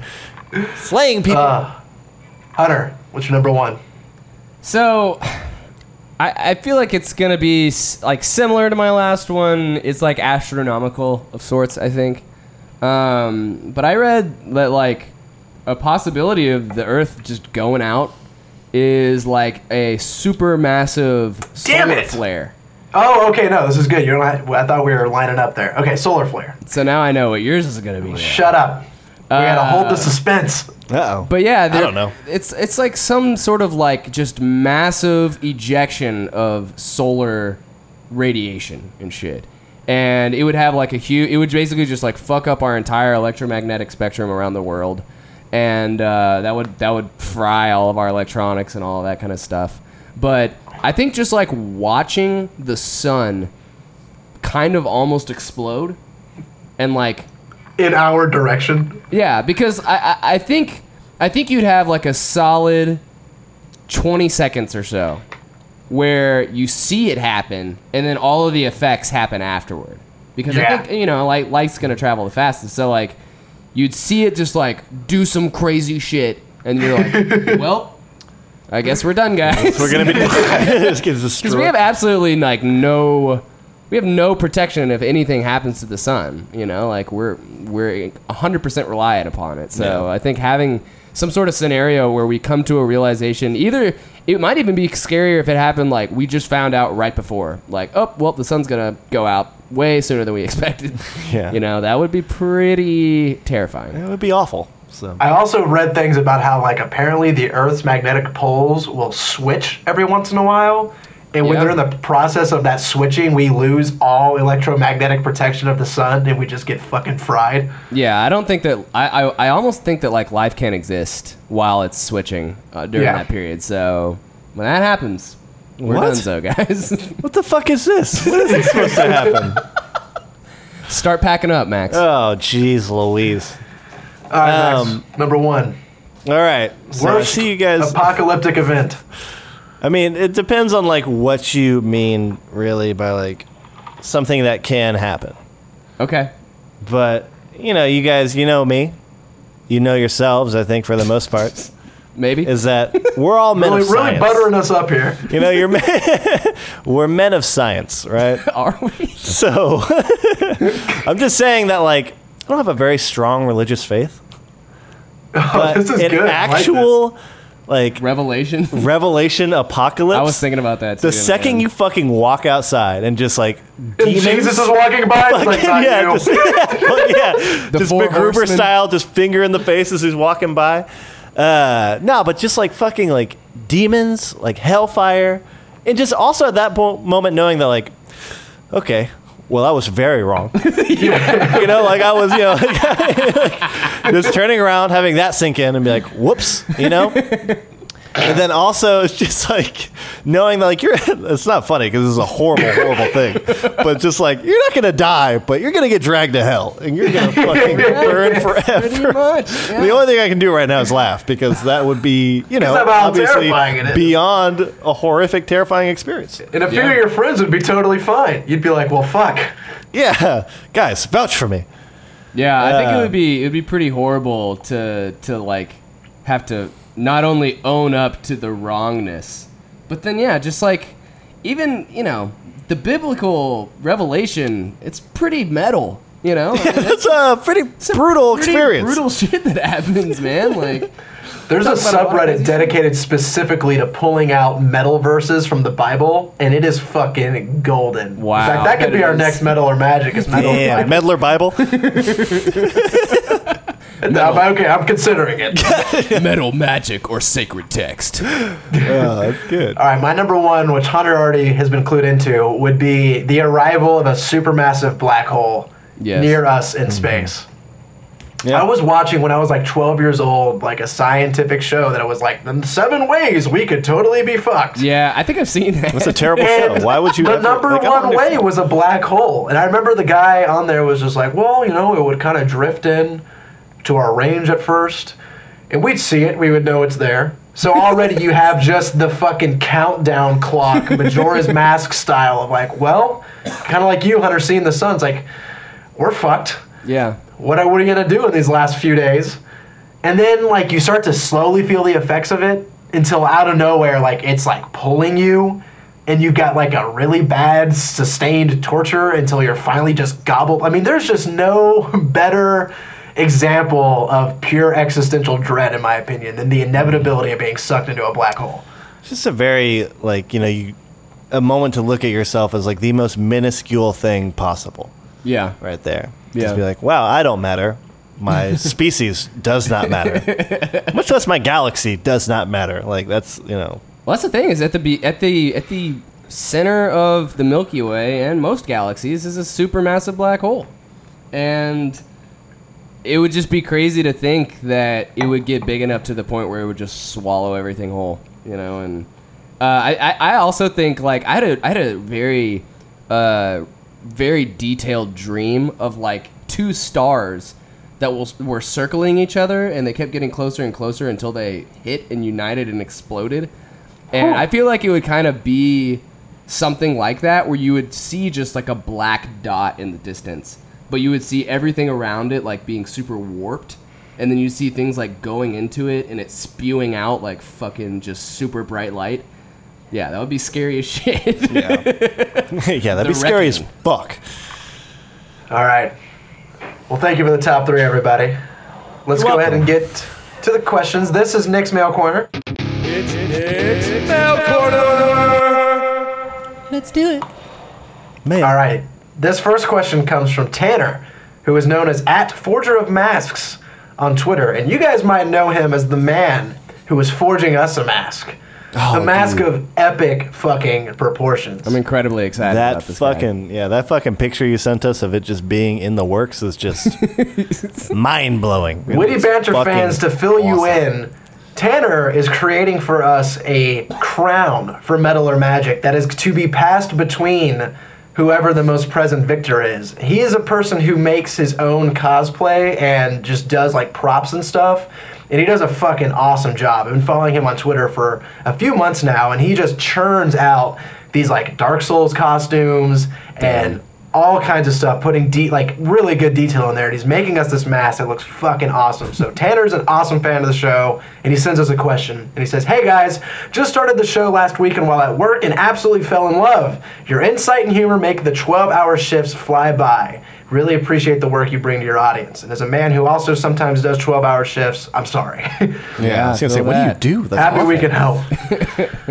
slaying people. Uh, Hunter, what's your number one? So, I, I feel like it's gonna be s- like similar to my last one. It's like astronomical of sorts, I think. Um, but I read that like a possibility of the Earth just going out is like a super massive Damn solar it! flare. Oh, okay, no, this is good. You're li- I thought we were lining up there. Okay, solar flare. So now I know what yours is gonna be. Shut up. We gotta hold the Uh, suspense. Uh oh. But yeah, there- don't know. It's it's like some sort of like just massive ejection of solar radiation and shit. And it would have like a huge. It would basically just like fuck up our entire electromagnetic spectrum around the world, and uh, that would that would fry all of our electronics and all that kind of stuff. But I think just like watching the sun kind of almost explode, and like In our direction. yeah, because I, I, I think I think you'd have like a solid twenty seconds or so where you see it happen and then all of the effects happen afterward. Because I think you know, like light's gonna travel the fastest. So like you'd see it just like do some crazy shit and you're like, Well, I guess we're done guys. We're gonna be. this gives us Because we have absolutely like no we have no protection if anything happens to the sun. You know, like we're we're 100% reliant upon it. So Yeah. I think having some sort of scenario where we come to a realization, either it might even be scarier if it happened like we just found out right before, like oh well the sun's gonna go out way sooner than we expected. Yeah. You know, that would be pretty terrifying. It would be awful. So I also read things about how like apparently the Earth's magnetic poles will switch every once in a while. And when Yeah. they're in the process of that switching, we lose all electromagnetic protection of the sun and we just get fucking fried. Yeah, I don't think that I, I, I almost think that like life can't exist while it's switching uh, during Yeah. that period. So when that happens, we're What? done, so guys. what the fuck is this? What is this supposed to happen? Start packing up, Max. Oh, jeez, Louise. All right, Max, Um, number one. All right. So I Worst see you guys. apocalyptic event. I mean, it depends on like what you mean really by like something that can happen. okay. But you know, you guys, you know me, you know yourselves. I think for the most part, Maybe. is that we're all men Really, of really buttering us up here. You know, you're men, we're men of science, right? Are we? So I'm just saying that like I don't have a very strong religious faith, Oh, but this is an good. I like this. actual like Revelation. revelation apocalypse. I was thinking about that. the second man. you fucking walk outside and just like And demons, Jesus is walking by. It's like, fucking- not yeah, just, yeah, The just four MacGruber horsemen. style, just finger in the face as he's walking by. Uh, no, but just like fucking like demons, like hellfire, and just also at that po- moment knowing that like, okay, well I was very wrong. you know, like I was, you know, like, just turning around, having that sink in, and be like, whoops, you know. And then also, it's just like knowing that, like, you're, it's not funny because this is a horrible, horrible thing. But just like, you're not going to die, but you're going to get dragged to hell and you're going to fucking burn Pretty forever. much. The only thing I can do right now is laugh because that would be, you know, obviously terrifying it is. beyond a horrific, terrifying experience. And a few Yeah. of your friends would be totally fine. You'd be like, well, fuck. Yeah, guys, vouch for me. Yeah, I think it Uh, would be it would be pretty horrible to to like have to not only own up to the wrongness, but then yeah, just like even you know the biblical revelation, it's pretty metal. You know, I mean, That's a pretty brutal pretty experience. brutal shit that happens, man. Like, There's a Talk a subreddit dedicated specifically to pulling out metal verses from the Bible, and it is fucking golden. Wow, In fact, that could be our is. next metal or magic is metal. Yeah, or Metal or Bible. No, but okay, I'm considering it. metal magic or sacred text. oh, that's good. All right, my number one, which Hunter already has been clued into, would be the arrival of a supermassive black hole Yes. near us in mm-hmm. space. Yeah. I was watching when I was like 12 years old, like a scientific show that was like the seven ways we could totally be fucked. Yeah, I think I've seen that. That's a terrible show. Why would you? The ever- number like, one way was a black hole, and I remember the guy on there was just like, "Well, you know, it would kind of drift in to our range at first, and we'd see it, we would know it's there." So already you have just the fucking countdown clock, Majora's Mask style of like, well, kind of like you, Hunter, seeing the sun. It's like, we're fucked. yeah. What are we gonna do in these last few days? And then like you start to slowly feel the effects of it until out of nowhere, like it's like pulling you, and you've got like a really bad sustained torture until you're finally just gobbled. I mean, there's just no better example of pure existential dread, in my opinion, than the inevitability of being sucked into a black hole. It's just a very like you know you a moment to look at yourself as like the most minuscule thing possible Yeah. right there. Yeah. Just be like, wow, I don't matter. My species does not matter. Much less my galaxy does not matter. Like that's you know Well, that's the thing is at the be- at the at the center of the Milky Way and most galaxies is a supermassive black hole, and it would just be crazy to think that it would get big enough to the point where it would just swallow everything whole, you know. And uh, I, I also think like I had a I had a very uh, very detailed dream of like two stars that was, were circling each other and they kept getting closer and closer until they hit and united and exploded. And I feel like it would kind of be something like that where you would see just like a black dot in the distance, but you would see everything around it like being super warped. And then you see things like going into it and it spewing out like fucking just super bright light. Yeah, that would be scary as shit. yeah, that'd The be scary as fuck. All right. Well, thank you for the top three, everybody. Let's You're go ahead and get to the questions. This is Nick's Mail Corner. It's Nick's Mail Corner. Let's do it. Man, All right. This first question comes from Tanner, who is known as at Forger of Masks on Twitter. And you guys might know him as the man who was forging us a mask. Oh, a mask dude. of epic fucking proportions. I'm incredibly excited that about this. guy. fucking yeah, that fucking picture you sent us of it just being in the works is just mind blowing. Witty Banter fans, to fill you in, Tanner is creating for us a crown for Metal or Magic that is to be passed between whoever the most present victor is. He is a person who makes his own cosplay and just does like props and stuff. And he does a fucking awesome job. I've been following him on Twitter for a few months now, and he just churns out these like Dark Souls costumes and all kinds of stuff, putting de- like really good detail in there. And he's making us this mask that looks fucking awesome. So Tanner's an awesome fan of the show, and he sends us a question. And he says, "Hey guys, just started the show last week, and while at work and absolutely fell in love. Your insight and humor make the 12-hour shifts fly by. Really appreciate the work you bring to your audience. And as a man who also sometimes does 12-hour shifts, I'm sorry." Yeah, I was gonna say, feel what do you do? That's Happy we can help.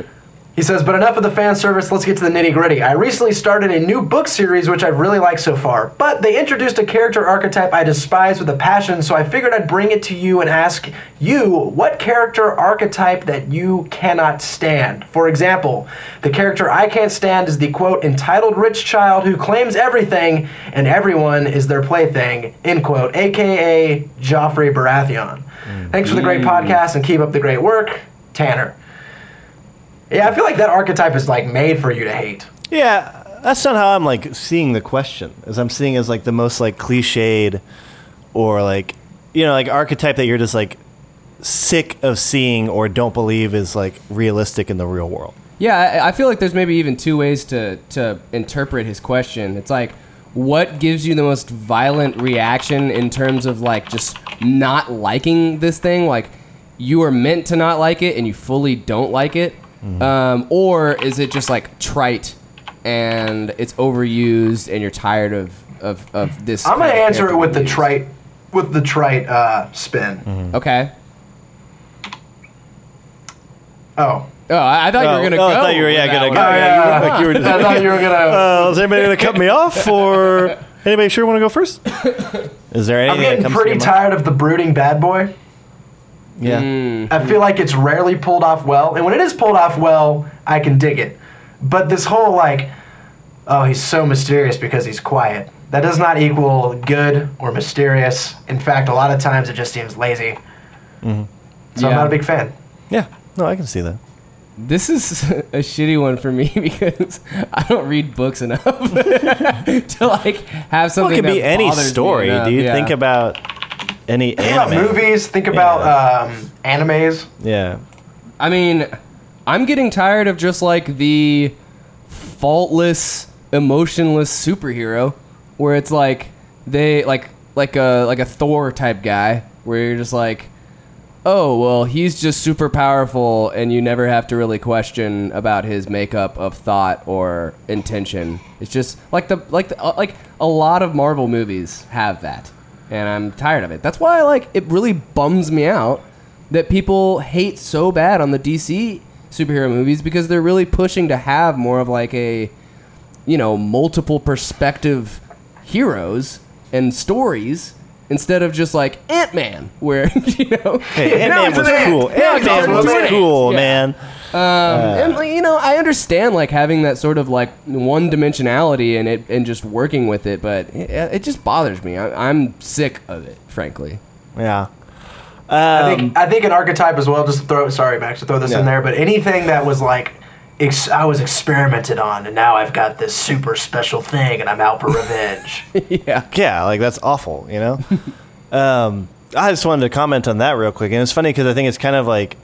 he says, but enough of the fan service. Let's get to the nitty gritty. I recently started a new book series, which I've really liked so far. But they introduced a character archetype I despise with a passion, so I figured I'd bring it to you and ask you what character archetype that you cannot stand. For example, the character I can't stand is the quote entitled rich child who claims everything and everyone is their plaything. End quote. AKA Joffrey Baratheon. Thanks for the great mm. podcast and keep up the great work, Tanner. Yeah, I feel like that archetype is like made for you to hate. Yeah, that's not how I'm like seeing the question. As I'm seeing as like the most like cliched or like you know like archetype that you're just like sick of seeing or don't believe is like realistic in the real world. Yeah, I, I feel like there's maybe even two ways to to interpret his question. It's like, what gives you the most violent reaction in terms of like just not liking this thing? Like, you are meant to not like it and you fully don't like it, um, or is it just like trite and it's overused and you're tired of of, of this? I'm gonna kind of answer it with the being used? trite, with the trite uh, spin. Okay. Oh, Oh, I, I thought you were gonna oh, go. I thought you were yeah with that gonna go. Oh, Yeah, you yeah. look like you were just. I thought you were gonna. Uh, is anybody gonna cut me off, or anybody sure want to go first? Is there I'm anything that getting comes pretty to your mind? tired of the brooding bad boy. Yeah, Mm. I feel like it's rarely pulled off well, and when it is pulled off well, I can dig it. But this whole like, oh, he's so mysterious because he's quiet. That does not equal good or mysterious. In fact, a lot of times it just seems lazy. So I'm not a big fan. yeah. No, I can see that. This is a shitty one for me because I don't read books enough to like have Well, something. it could be any story, enough, dude. yeah. Think about any Think about movies. Think about um, animes. Yeah. I mean, I'm getting tired of just like the faultless, emotionless superhero, where it's like they like like a like a Thor type guy, where you're just like, oh well, he's just super powerful, and you never have to really question about his makeup of thought or intention. It's just like the like the, uh, like a lot of Marvel movies have that, and I'm tired of it. That's why like it really bums me out that people hate so bad on the DC superhero movies because they're really pushing to have more of like a you know multiple perspective heroes and stories instead of just like Ant-Man where you know Hey, Ant Man was cool. Ant Man was ant. cool, man. Um, and like, you know I understand like having that sort of like one dimensionality and it and just working with it but it, it just bothers me I, I'm sick of it frankly Yeah. I Um, think I think an archetype as well. Just to throw sorry, Max, to throw this Yeah. in there, but anything that was like. Ex- I was experimented on, and now I've got this super special thing, and I'm out for revenge. yeah yeah, like that's awful, you know. um, I just wanted to comment on that real quick, and it's funny because I think it's kind of like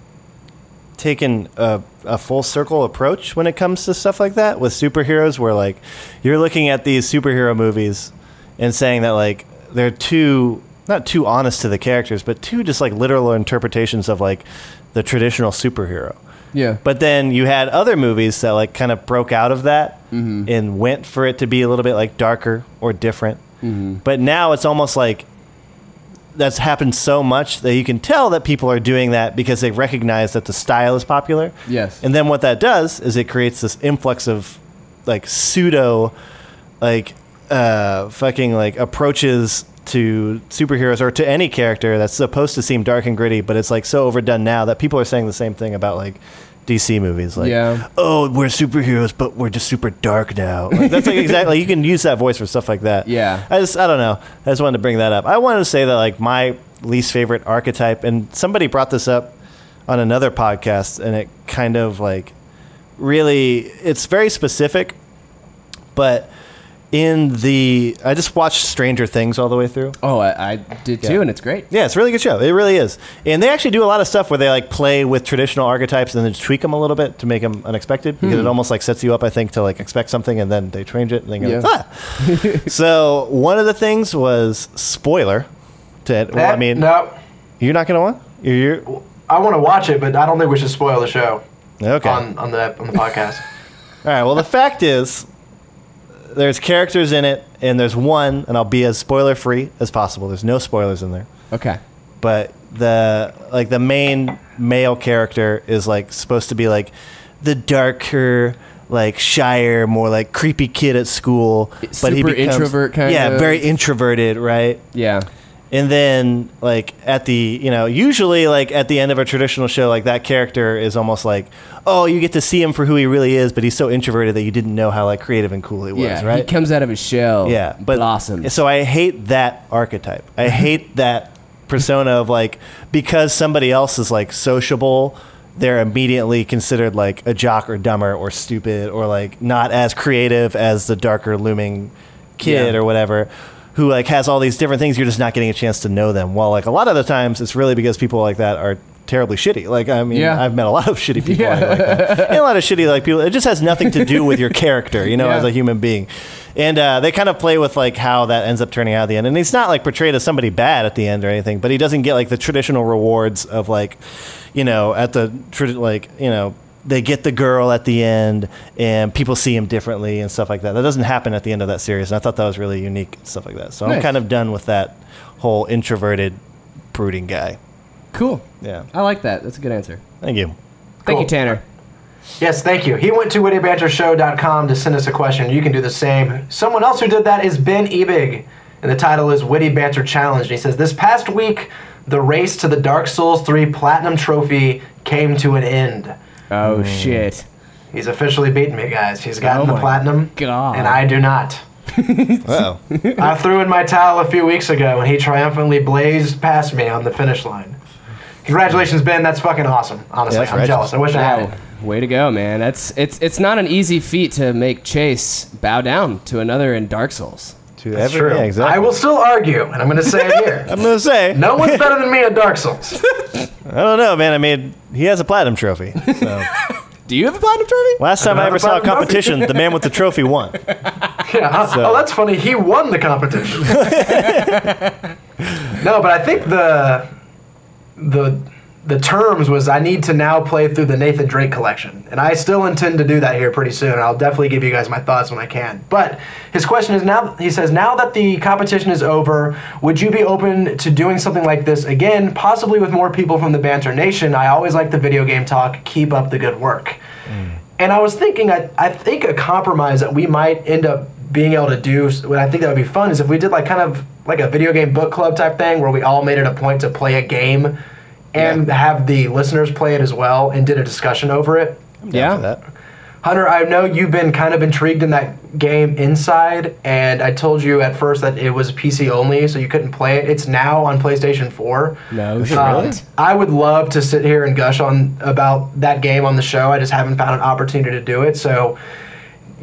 taken a, a full circle approach when it comes to stuff like that with superheroes, where like you're looking at these superhero movies and saying that like they're too not too honest to the characters, but too just like literal interpretations of like the traditional superhero. Yeah. But then you had other movies that like kind of broke out of that Mm-hmm. and went for it to be a little bit like darker or different. Mm-hmm. But now it's almost like that's happened so much that you can tell that people are doing that because they recognize that the style is popular. Yes. And then what that does is it creates this influx of like pseudo like uh fucking like approaches to superheroes or to any character that's supposed to seem dark and gritty, but it's like so overdone now that people are saying the same thing about like DC movies. Like, Yeah. oh, we're superheroes, but we're just super dark now. Like, that's like exactly you can use that voice for stuff like that. Yeah. I just I don't know. I just wanted to bring that up. I wanted to say that like my least favorite archetype, and somebody brought this up on another podcast, and it kind of like really it's very specific, but in the I just watched Stranger Things all the way through. Oh, I, I did too, and it's great. Yeah, it's a really good show. It really is, and they actually do a lot of stuff where they like play with traditional archetypes and then tweak them a little bit to make them unexpected because it almost like sets you up, I think, to like expect something and then they change it and then you're like, ah. so one of the things was spoiler. To well, I mean, no, you're not gonna want. You're, you're I want to watch it, but I don't think we should spoil the show okay. on on the on the podcast. All right. Well, the fact is, there's characters in it, and there's one, and I'll be as spoiler free as possible. There's no spoilers in there, Okay. but the like the main male character is like supposed to be like the darker. Like shyer, more like creepy kid at school, but he Super becomes introvert kind yeah, of. very introverted, right? Yeah. And then like at the you know usually like at the end of a traditional show like that character is almost like oh you get to see him for who he really is but he's so introverted that you didn't know how like creative and cool he was Yeah. right He comes out of his shell. yeah but awesome so I hate that archetype I hate that persona of like because somebody else is like sociable they're immediately considered like a jock or dumber or stupid or like not as creative as the darker looming kid Yeah. or whatever who like has all these different things you're just not getting a chance to know them while like a lot of the times it's really because people like that are terribly shitty like i mean Yeah. i've met a lot of shitty people Yeah. like that and a lot of shitty like people it just has nothing to do with your character you know Yeah. as a human being and uh, they kind of play with like how that ends up turning out at the end and he's not like portrayed as somebody bad at the end or anything but he doesn't get like the traditional rewards of like you know at the like you know they get the girl at the end and people see him differently and stuff like that that doesn't happen at the end of that series and i thought that was really unique and stuff like that so i'm kind of done with that whole introverted brooding guy cool. yeah I like that. That's a good answer. thank you Thank you, Tanner. Yes, thank you. He went to wittybantershow.com to send us a question. You can do the same. Someone else who did that is Ben Ebig, and the title is Witty Banter Challenge. And he says, This past week, the race to the Dark Souls 3 Platinum Trophy came to an end. Oh hmm. shit. He's officially beaten me, guys. He's gotten Oh the my Platinum, God. and I do not. oh I threw in my towel a few weeks ago, and he triumphantly blazed past me on the finish line. Congratulations, Ben. That's fucking awesome. Honestly, Yeah, I'm that's jealous. I wish I had it. Way to go, man. That's it's it's not an easy feat to make Chase bow down to another in Dark Souls. To That's every, true. yeah, exactly I will still argue, and I'm going to say it here. i'm gonna say No one's better than me at Dark Souls. i don't know man i mean he has a platinum trophy so Do you have a platinum trophy? Last time I have ever saw a competition, the man with the trophy won. Yeah. So- Oh, that's funny. He won the competition. no, but I think the the the terms was I need to now play through the Nathan Drake collection, and I still intend to do that here pretty soon. I'll definitely give you guys my thoughts when I can. But his question is now. He says now that the competition is over, would you be open to doing something like this again, possibly with more people from the Banter Nation? I always like the video game talk. Keep up the good work. Mm. And I was thinking, I, I think a compromise that we might end up being able to do, what I think that would be fun, is if we did like kind of like a video game book club type thing where we all made it a point to play a game and have the listeners play it as well and did a discussion over it. Yeah. That. Hunter, I know you've been kind of intrigued in that game Inside, and I told you at first that it was PC only, so you couldn't play it. It's now on PlayStation 4. No shit. Um, I would love to sit here and gush on about that game on the show. I just haven't found an opportunity to do it. So,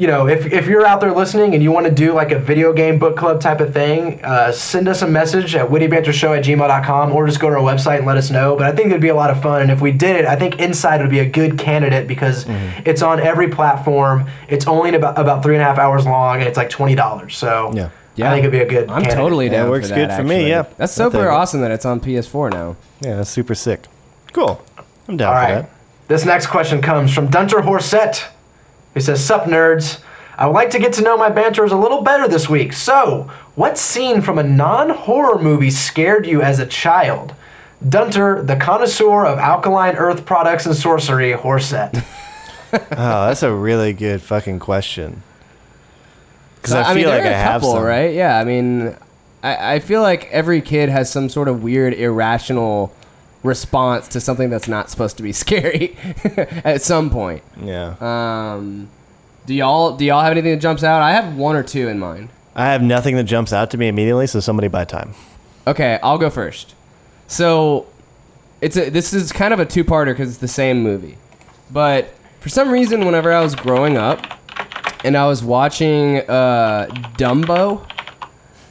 you know, if, if you're out there listening and you want to do like a video game book club type of thing, uh, send us a message at wittybantershow at gmail.com or just go to our website and let us know. But I think it'd be a lot of fun. And if we did it, I think Inside would be a good candidate because it's on every platform. It's only about, about three and a half hours long and it's like $20. So Yeah. Yeah. I think it'd be a good I'm candidate. totally Yeah, it works for good that, for me, actually. yeah. That's I'll super take awesome that it's on PS4 now. Yeah, that's super sick. Cool. I'm down All for right. that. This next question comes from Dunter Horsett. He says, Sup, nerds. I would like to get to know my banters a little better this week. So, what scene from a non horror movie scared you as a child? Dunter, the connoisseur of alkaline earth products and sorcery, Horsett. Oh, that's a really good fucking question. Because I, I mean, feel like there I are a have couple, some. right? Yeah, I mean, I, I feel like every kid has some sort of weird, irrational response to something that's not supposed to be scary at some point. Yeah. Um, do y'all do y'all have anything that jumps out? I have one or two in mind. I have nothing that jumps out to me immediately, so somebody buy time. Okay, I'll go first. So, it's a, this is kind of a two-parter because it's the same movie, but for some reason, whenever I was growing up and I was watching uh, Dumbo,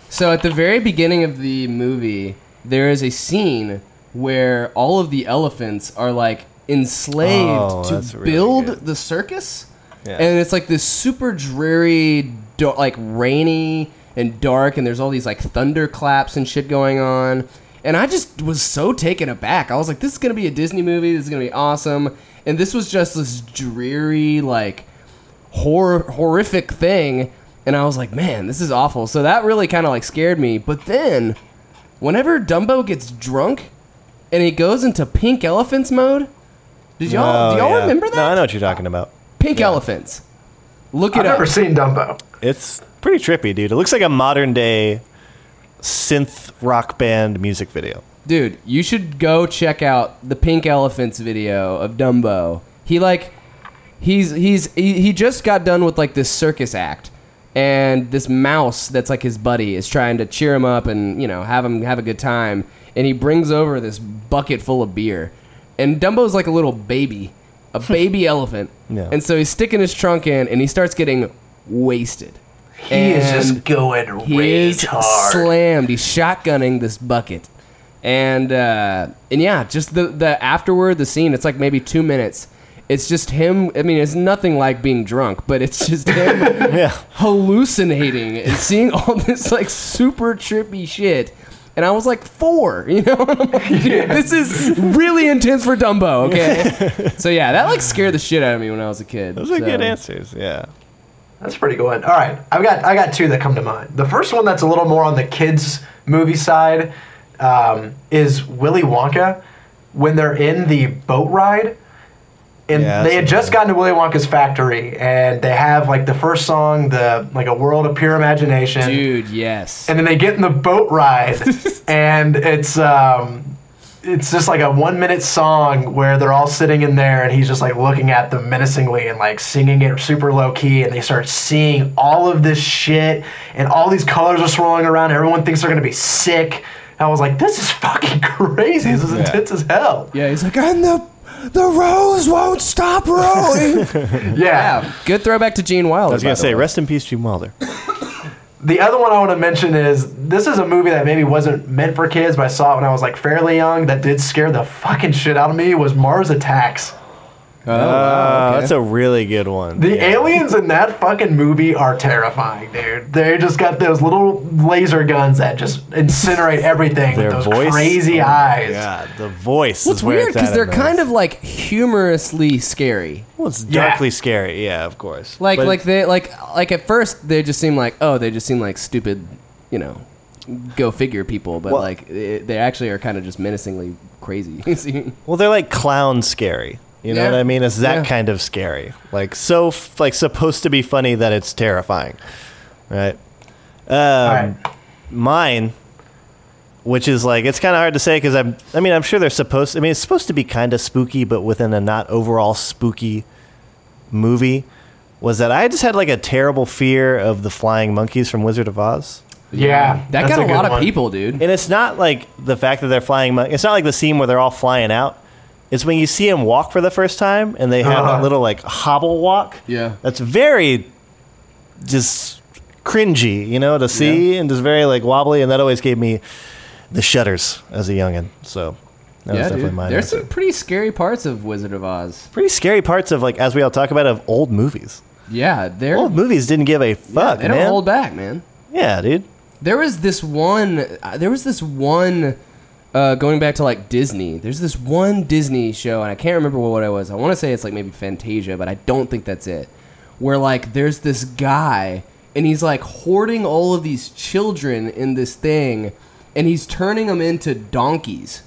so at the very beginning of the movie, there is a scene where all of the elephants are like enslaved Oh, to really build good. the circus, Yeah. and it's like this super dreary, da- like rainy and dark, and there's all these like thunderclaps and shit going on. And I just was so taken aback. I was like, "This is gonna be a Disney movie. This is gonna be awesome." And this was just this dreary, like horror horrific thing and i was like man this is awful so that really kind of like scared me but then whenever dumbo gets drunk and he goes into pink elephants mode did y'all Oh, do y'all yeah. remember that No, I know what you're talking about. pink elephants look at it I've it up never seen Dumbo. It's pretty trippy, dude. It looks like a modern day synth rock band music video. dude you should go check out the pink elephants video of dumbo he like he's he's he, he just got done with like this circus act and this mouse that's like his buddy is trying to cheer him up and you know have him have a good time and he brings over this bucket full of beer and dumbo's like a little baby a baby elephant Yeah. and so he's sticking his trunk in and he starts getting wasted He is just going he is hard. slammed. He's shotgunning this bucket, and uh, and yeah, just the the afterward, the scene. It's like maybe two minutes. It's just him. I mean, it's nothing like being drunk, but it's just him Yeah. hallucinating and seeing all this like super trippy shit. And I was like four, you know. Like, This is really intense for Dumbo. Okay, so yeah, that like scared the shit out of me when I was a kid. Those are so. good answers. Yeah. That's pretty good. All right, I've got I got two that come to mind. The first one that's a little more on the kids movie side um, is Willy Wonka when they're in the boat ride. And Yeah, they had that's just gotten to Willy Wonka's factory, and they have like the first song, the like a world of pure imagination. Dude, yes. and then they get in the boat ride and it's um it's just like a one minute song where they're all sitting in there and he's just like looking at them menacingly and like singing it super low key and they start seeing all of this shit and all these colors are swirling around everyone thinks they're gonna be sick and i was like this is fucking crazy this is intense as hell yeah, he's like, and the the rose won't stop rolling. yeah yeah, good throwback to Gene Wilder. I was by gonna the say, way. rest in peace, Gene Wilder. The other one I want to mention is this is a movie that maybe wasn't meant for kids, but I saw it when I was like fairly young. That did scare the fucking shit out of me. Was Mars Attacks. Oh, wow, okay. That's a really good one. The Yeah. aliens in that fucking movie are terrifying, dude. They just got those little laser guns that just incinerate everything Their with those voice. crazy Oh eyes. Yeah, the voice. What's is where weird because they're in kind those. of like humorously scary. Well, it's Yeah. darkly scary. Yeah, of course. Like But- like they like like at first they just seem like oh they just seem like stupid, you know, go figure people, but Well- like it, they actually are kind of just menacingly crazy. Well, they're like clown scary. You know Yeah. what I mean? It's that Yeah. kind of scary. Like so, f- like supposed to be funny that it's terrifying, right? Um, right. Mine, which is like it's kind of hard to say because I'm. I mean, I'm sure they're supposed. I mean, it's supposed to be kind of spooky, but within a not overall spooky movie. Was that I just had like a terrible fear of the flying monkeys from Wizard of Oz. Yeah, that got a, good lot of people, dude. And it's not like the fact that they're flying. mon- It's not like the scene where they're all flying out. It's when you see them walk for the first time and they have Uh-huh. that little like hobble walk. Yeah. That's very just cringy, you know, to see and just very like wobbly. And that always gave me the shudders as a youngin. So that was yeah, definitely dude. mine. There's some pretty scary parts of Wizard of Oz. pretty scary parts of like as we all talk about of old movies. Yeah, they're Old movies didn't give a fuck, they don't man. hold back, man. yeah, dude. There was this one. Uh, there was this one uh, going back to like Disney, there's this one Disney show, and I can't remember what it was. I want to say it's like maybe Fantasia, but I don't think that's it. Where like there's this guy, and he's like hoarding all of these children in this thing, and he's turning them into donkeys,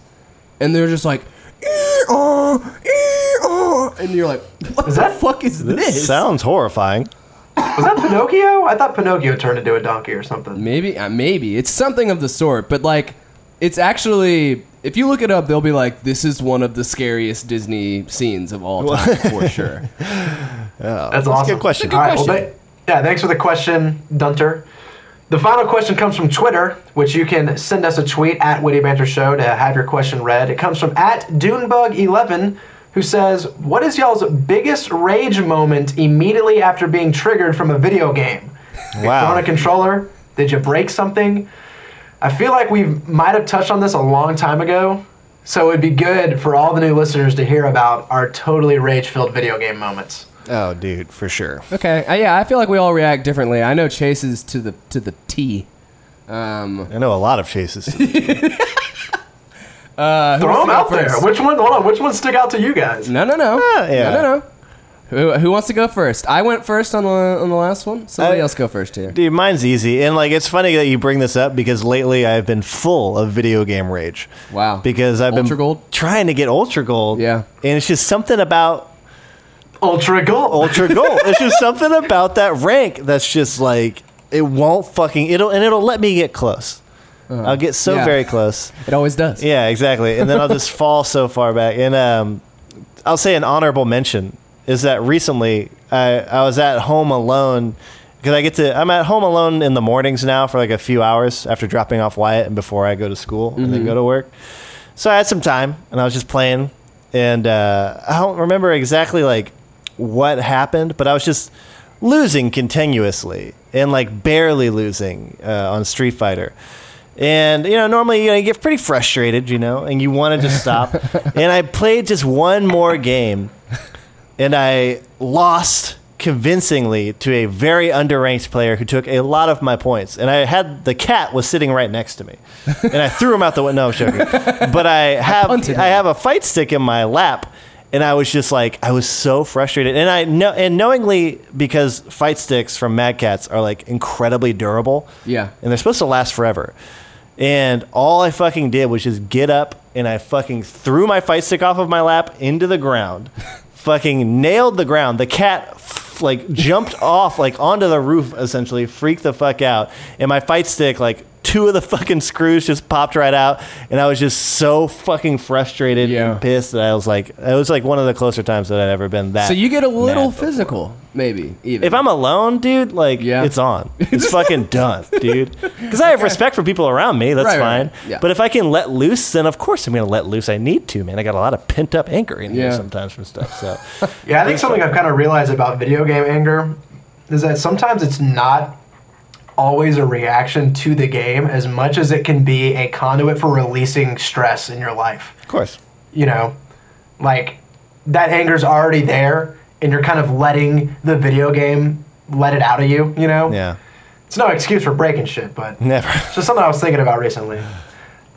and they're just like. "Ee-aw, ee-aw," And you're like, what Is the that- fuck is this? This sounds horrifying. Was that Pinocchio? I thought Pinocchio turned into a donkey or something. Maybe, uh, maybe it's something of the sort, but like, it's actually. If you look it up, they'll be like, "This is one of the scariest Disney scenes of all time for sure." That's awesome. good question. Good All right, well, question. th- yeah, thanks for the question, Dunter. The final question comes from Twitter, which you can send us a tweet at Witty Banter Show to have your question read. It comes from at Dunebug11, who says, "What is y'all's biggest rage moment immediately after being triggered from a video game? You Wow. thrown a controller? Did you break something? I feel like we might have touched on this a long time ago, so it'd be good for all the new listeners to hear about our totally rage-filled video game moments." Oh, dude, for sure. okay, uh, yeah, I feel like we all react differently. I know Chase's to the to the T. Um, I know a lot of chases. uh, Throw them out there. Which one? Hold on. Which one stick out to you guys? No, no, no, Ah, yeah. no, no, no. Who, who wants to go first? I went first on the on the last one. Somebody I- else go first here. Dude, mine's easy. And like it's funny that you bring this up because lately I've been full of video game rage. Wow. Because I've Ultra been Gold? trying to get Ultra Gold. Yeah. And it's just something about Ultra Gold. Ultra Gold. it's just something about that rank that's just like it won't fucking it'll and it'll let me get close. I'll get so. Yeah. very close. It always does. Yeah, exactly. And then I'll just fall so far back. And um, I'll say an honorable mention is that recently I, I was at home alone because I get to I'm at home alone in the mornings now for like a few hours after dropping off Wyatt and before I go to school and then go to work. So I had some time and I was just playing and uh, I don't remember exactly like what happened, but I was just losing continuously and like barely losing uh, on Street Fighter. And you know, normally you, know, you get pretty frustrated, you know, and you want to just stop. and I played just one more game, and I lost convincingly to a very underranked player who took a lot of my points. And I had the cat was sitting right next to me, and I threw him out the window. No, I'm joking. But I have punted I have a fight stick in my lap. And I was just like, I was so frustrated, and I know, and knowingly because fight sticks from Mad Catz are like incredibly durable, Yeah. and they're supposed to last forever. And all I fucking did was just get up and I fucking threw my fight stick off of my lap into the ground. Fucking nailed the ground. The cat like jumped off like onto the roof essentially, freaked the fuck out. And my fight stick like two of the fucking screws just popped right out and I was just so fucking frustrated Yeah. and pissed that I was like it was like one of the closer times that I'd ever been that So you get a little mad before. physical, maybe even. If I'm alone, dude, like Yeah. it's on. It's fucking done, dude. Because I have respect for people around me. That's Right, right, fine. right. Yeah. But if I can let loose, then of course I'm gonna let loose. I need to, man. I got a lot of pent up anger in here Yeah. sometimes from stuff. So Yeah, I think something I've kind of realized about video game anger is that sometimes it's not always a reaction to the game as much as it can be a conduit for releasing stress in your life. of course, You know, like that anger's already there and you're kind of letting the video game let it out of you, you know? yeah, It's no excuse for breaking shit, but never. it's just something I was thinking about recently.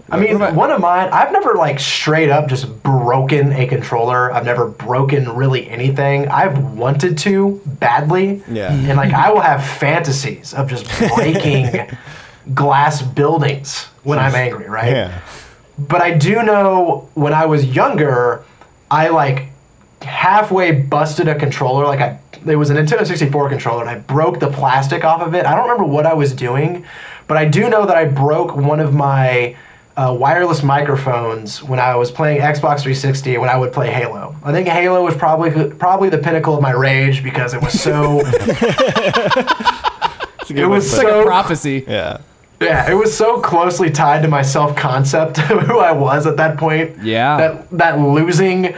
I mean, about- one of mine, I've never like straight up just broken a controller. I've never broken really anything. I've wanted to badly. Yeah. And like I will have fantasies of just breaking glass buildings when I'm angry, right? Yeah, But I do know when I was younger, I like halfway busted a controller. Like I, it was a Nintendo 64 controller, and I broke the plastic off of it. I don't remember what I was doing, but I do know that I broke one of my uh, wireless microphones when I was playing Xbox 360 when I would play Halo. I think Halo was probably probably the pinnacle of my rage because it was so. it was it's like so a prophecy. yeah. yeah, it was so closely tied to my self concept of who I was at that point. Yeah. That that losing,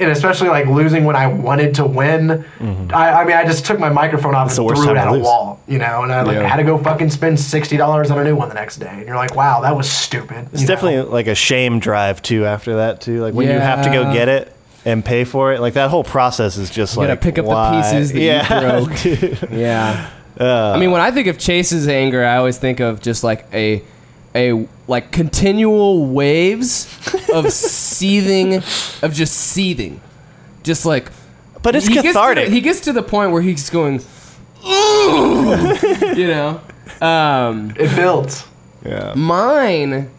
and especially like losing when I wanted to win. I, I mean, I just took my microphone off Mm-hmm. and threw it at a lose. wall, you know, and I like Yeah. had to go fucking spend sixty dollars on a new one the next day. And you're like, wow, that was stupid. It's you know? definitely like a shame drive too. After that too, like when you have to go get it and pay for it, like that whole process is just like You like gotta pick up the pieces that you yeah, broke. Yeah. Uh, I mean, when I think of Chase's anger, I always think of just like a a like continual waves of seething, of just seething, just like. But it's he gets the- cathartic. he gets to the point where he's going, "Ugh," you know. Um, It builds. yeah. Mine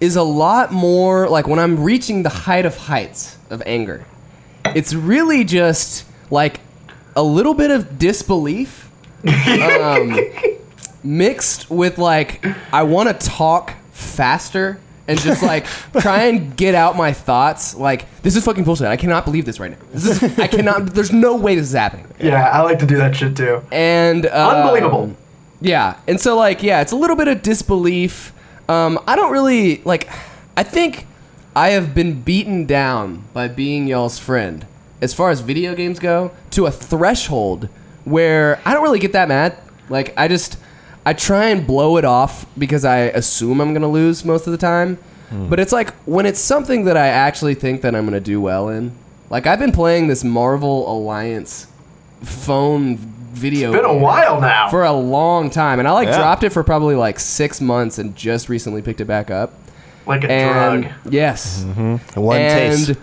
is a lot more like when I'm reaching the height of heights of anger. It's really just like a little bit of disbelief um, mixed with like I want to talk faster and just like try and get out my thoughts. Like this is fucking bullshit. I cannot believe this right now. This is I cannot. There's no way this is happening. Yeah, I like to do that shit too. And um, Unbelievable. yeah, and so like yeah, it's a little bit of disbelief. Um, I don't really like. I think I have been beaten down by being y'all's friend as far as video games go to a threshold where I don't really get that mad. Like I just I try and blow it off because I assume I'm gonna lose most of the time. Hmm. But it's like when it's something that I actually think that I'm gonna do well in. Like I've been playing this Marvel Alliance phone video. It's Been a game while now. for a long time, and I like Yeah. dropped it for probably like six months, and just recently picked it back up. like a And drug. yes, mm-hmm. One and taste.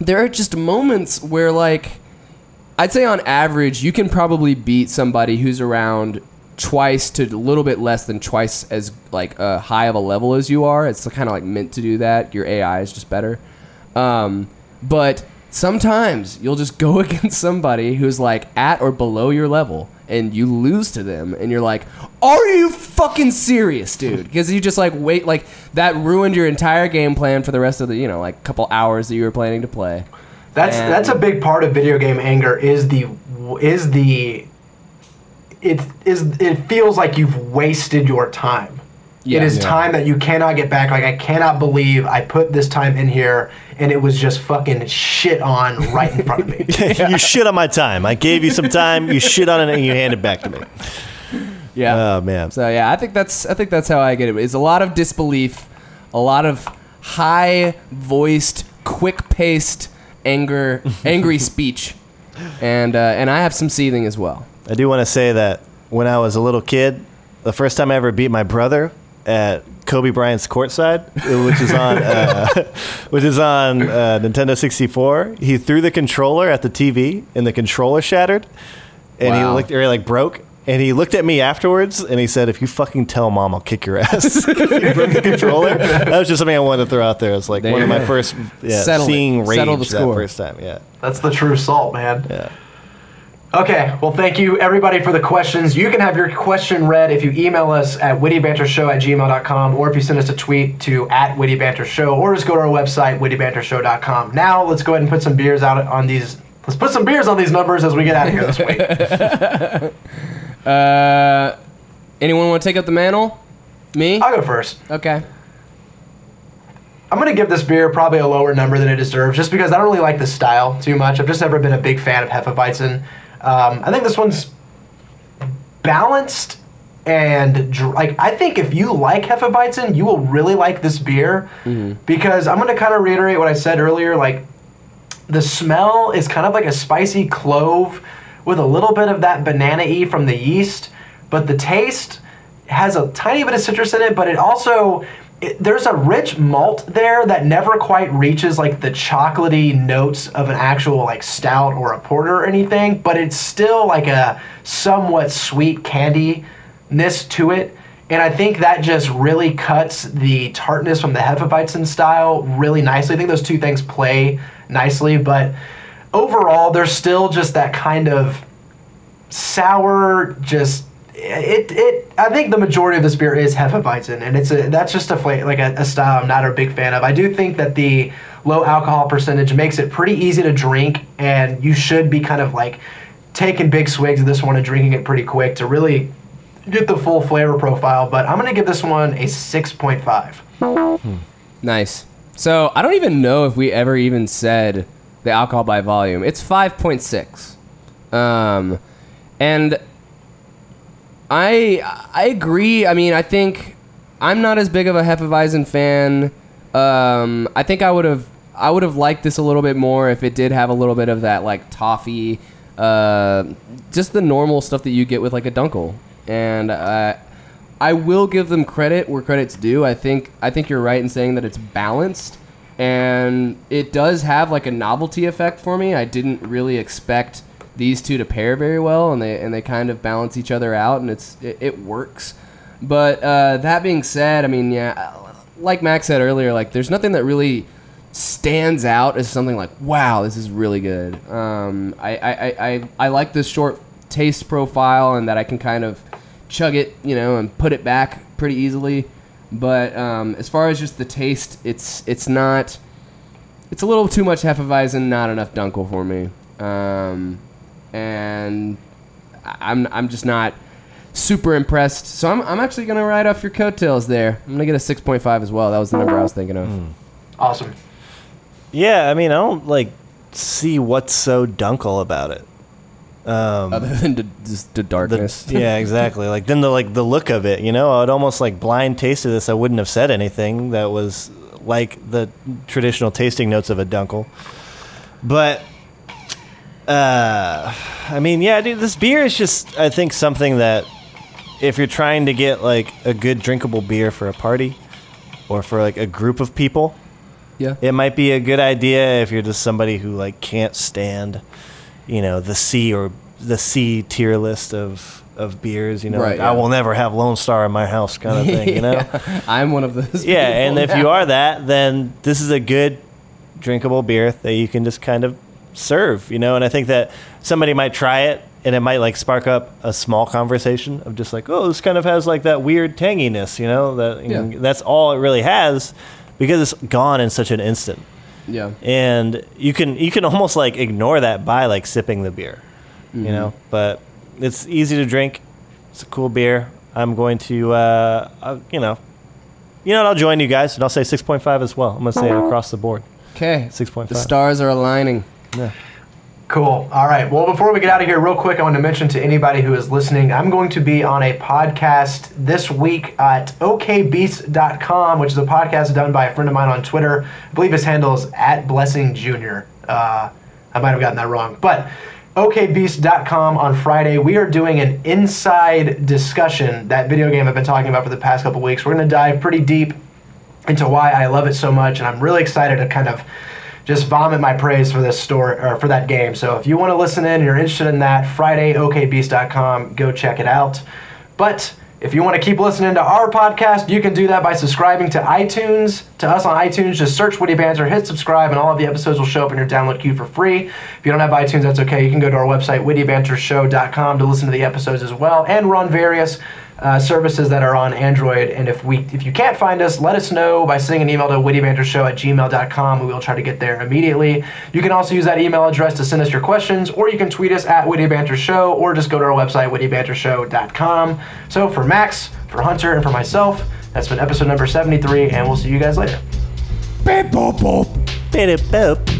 there are just moments where like I'd say on average you can probably beat somebody who's around twice to a little bit less than twice as like uh, high of a level as you are. It's kind of like meant to do that. Your AI is just better. Um, but sometimes you'll just go against somebody who's like at or below your level and you lose to them and you're like are you fucking serious dude because you just like wait like that ruined your entire game plan for the rest of the you know like couple hours that you were planning to play That's And- that's a big part of video game anger is the is the it is it feels like you've wasted your time. Yeah. it is Yeah. time that you cannot get back. Like I cannot believe I put this time in here and it was just fucking shit on right in front of me. you shit on my time. I gave you some time. You shit on it and you hand it back to me. yeah Oh man. so yeah i think that's i think that's how i get it it's a lot of disbelief a lot of high voiced quick paced anger angry speech and uh, and i have some seething as well I do want to say that when I was a little kid, the first time I ever beat my brother at Kobe Bryant's courtside, which is on, uh, which is on uh, Nintendo 64, he threw the controller at the TV and the controller shattered, and he looked, or like broke. And he looked at me afterwards and he said, "If you fucking tell mom, I'll kick your ass." he broke the controller. That was just something I wanted to throw out there. It's like There one of my first yeah, Settle it. seeing rage the that first time. Yeah, That's the true salt, man. yeah. Okay, well, thank you everybody for the questions. You can have your question read if you email us at wittybantershow at gmail.com or if you send us a tweet to at wittybantershow or just go to our website, wittybantershow.com. Now, let's go ahead and put some beers out on these. Let's put some beers on these numbers as we get out of here this week. uh anyone want to take up the mantle me I'll go first. okay I'm gonna give this beer probably a lower number than it deserves, just because I don't really like the style too much. I've just never been a big fan of Hefeweizen. Um, I think this one's balanced and like I think if you like Hefeweizen, you will really like this beer because I'm gonna kind of reiterate what I said earlier. Like the smell is kind of like a spicy clove with a little bit of that banana y from the yeast, but the taste has a tiny bit of citrus in it, but it also it, there's a rich malt there that never quite reaches like the chocolatey notes of an actual like stout or a porter or anything, but it's still like a somewhat sweet candiness to it. And I think that just really cuts the tartness from the Hefeweizen style really nicely. I think those two things play nicely, but overall, there's still just that kind of sour, just it it. I think the majority of this beer is Hefeweizen, and it's a that's just a flavor like a, a style I'm not a big fan of. I do think that the low alcohol percentage makes it pretty easy to drink, and you should be kind of like taking big swigs of this one and drinking it pretty quick to really get the full flavor profile. But I'm gonna give this one a six point five. Nice. So I don't even know if we ever even said the alcohol by volume. It's five point six, um, and I I agree. I mean, I think I'm not as big of a Hefeweizen fan. Um, I think I would have I would have liked this a little bit more if it did have a little bit of that like toffee, uh, just the normal stuff that you get with like a Dunkel. And uh, I will give them credit where credit's due. I think I think you're right in saying that it's balanced, and it does have like a novelty effect for me. I didn't really expect these two to pair very well, and they and they kind of balance each other out, and it's it, it works. But uh, that being said, I mean, yeah, like Max said earlier, like there's nothing that really stands out as something like, wow, this is really good. Um, I, I, I, I, like this short taste profile and that I can kind of chug it, you know, and put it back pretty easily. But um, as far as just the taste, it's it's not. It's a little too much Hefeweizen, not enough Dunkel for me. Um, and I- I'm I'm just not super impressed. So I'm, I'm actually gonna ride off your coattails there. I'm gonna get a 6.5 as well. That was the number I was thinking of. Awesome. Yeah, I mean, I don't like see what's so dunkel about it. Um, Other than the, just the the- darkness. yeah, exactly. Like then the like the look of it, you know, I'd almost like blind tasted this. I wouldn't have said anything that was like the traditional tasting notes of a dunkel. But uh I mean, yeah, dude, this beer is just I think something that if you're trying to get like a good drinkable beer for a party or for like a group of people, yeah. it might be a good idea if you're just somebody who like can't stand, you know, the C or the C tier list of of beers. You know, Right, like, yeah. I will never have Lone Star in my house, kind of thing. You know, yeah. I'm one of those. Yeah, and people if you are that, then this is a good drinkable beer that you can just kind of serve. You know, and I think that somebody might try it. And it might like spark up a small conversation of just like, oh, this kind of has like that weird tanginess, you know. That Yeah. that's all it really has, because it's gone in such an instant yeah, and you can you can almost like ignore that by like sipping the beer you know but it's easy to drink it's a cool beer i'm going to uh, uh you know you know what, i'll join you guys and i'll say 6.5 as well i'm gonna say it across the board okay. 6.5. The stars are aligning. Yeah Cool. All right. Well, before we get out of here, real quick, I want to mention to anybody who is listening, I'm going to be on a podcast this week at okbeast.com, which is a podcast done by a friend of mine on Twitter. I believe his handle is at Blessing Jr. Uh, I might have gotten that wrong. But okbeast.com on Friday, we are doing an inside discussion, that video game I've been talking about for the past couple weeks. We're going to dive pretty deep into why I love it so much, and I'm really excited to kind of just vomit my praise for this store or for that game. So if you want to listen in, and you're interested in that, Friday, okbeast.com, go check it out. But if you want to keep listening to our podcast, you can do that by subscribing to iTunes. To us on iTunes, just search Witty Banter, hit subscribe, and all of the episodes will show up in your download queue for free. If you don't have iTunes, that's okay. You can go to our website, wittybantershow.com, to listen to the episodes as well. And on various uh, services that are on Android. And if we if you can't find us, let us know by sending an email to wittybantershow at gmail.com. We will try to get there immediately. You can also use that email address to send us your questions, or you can tweet us at Witty Banter Show, or just go to our website, wittybantershow.com. So for Max, for Hunter, and for myself, that's been episode number 73, and we'll see you guys later. Beep, boop, boop. Beep, boop.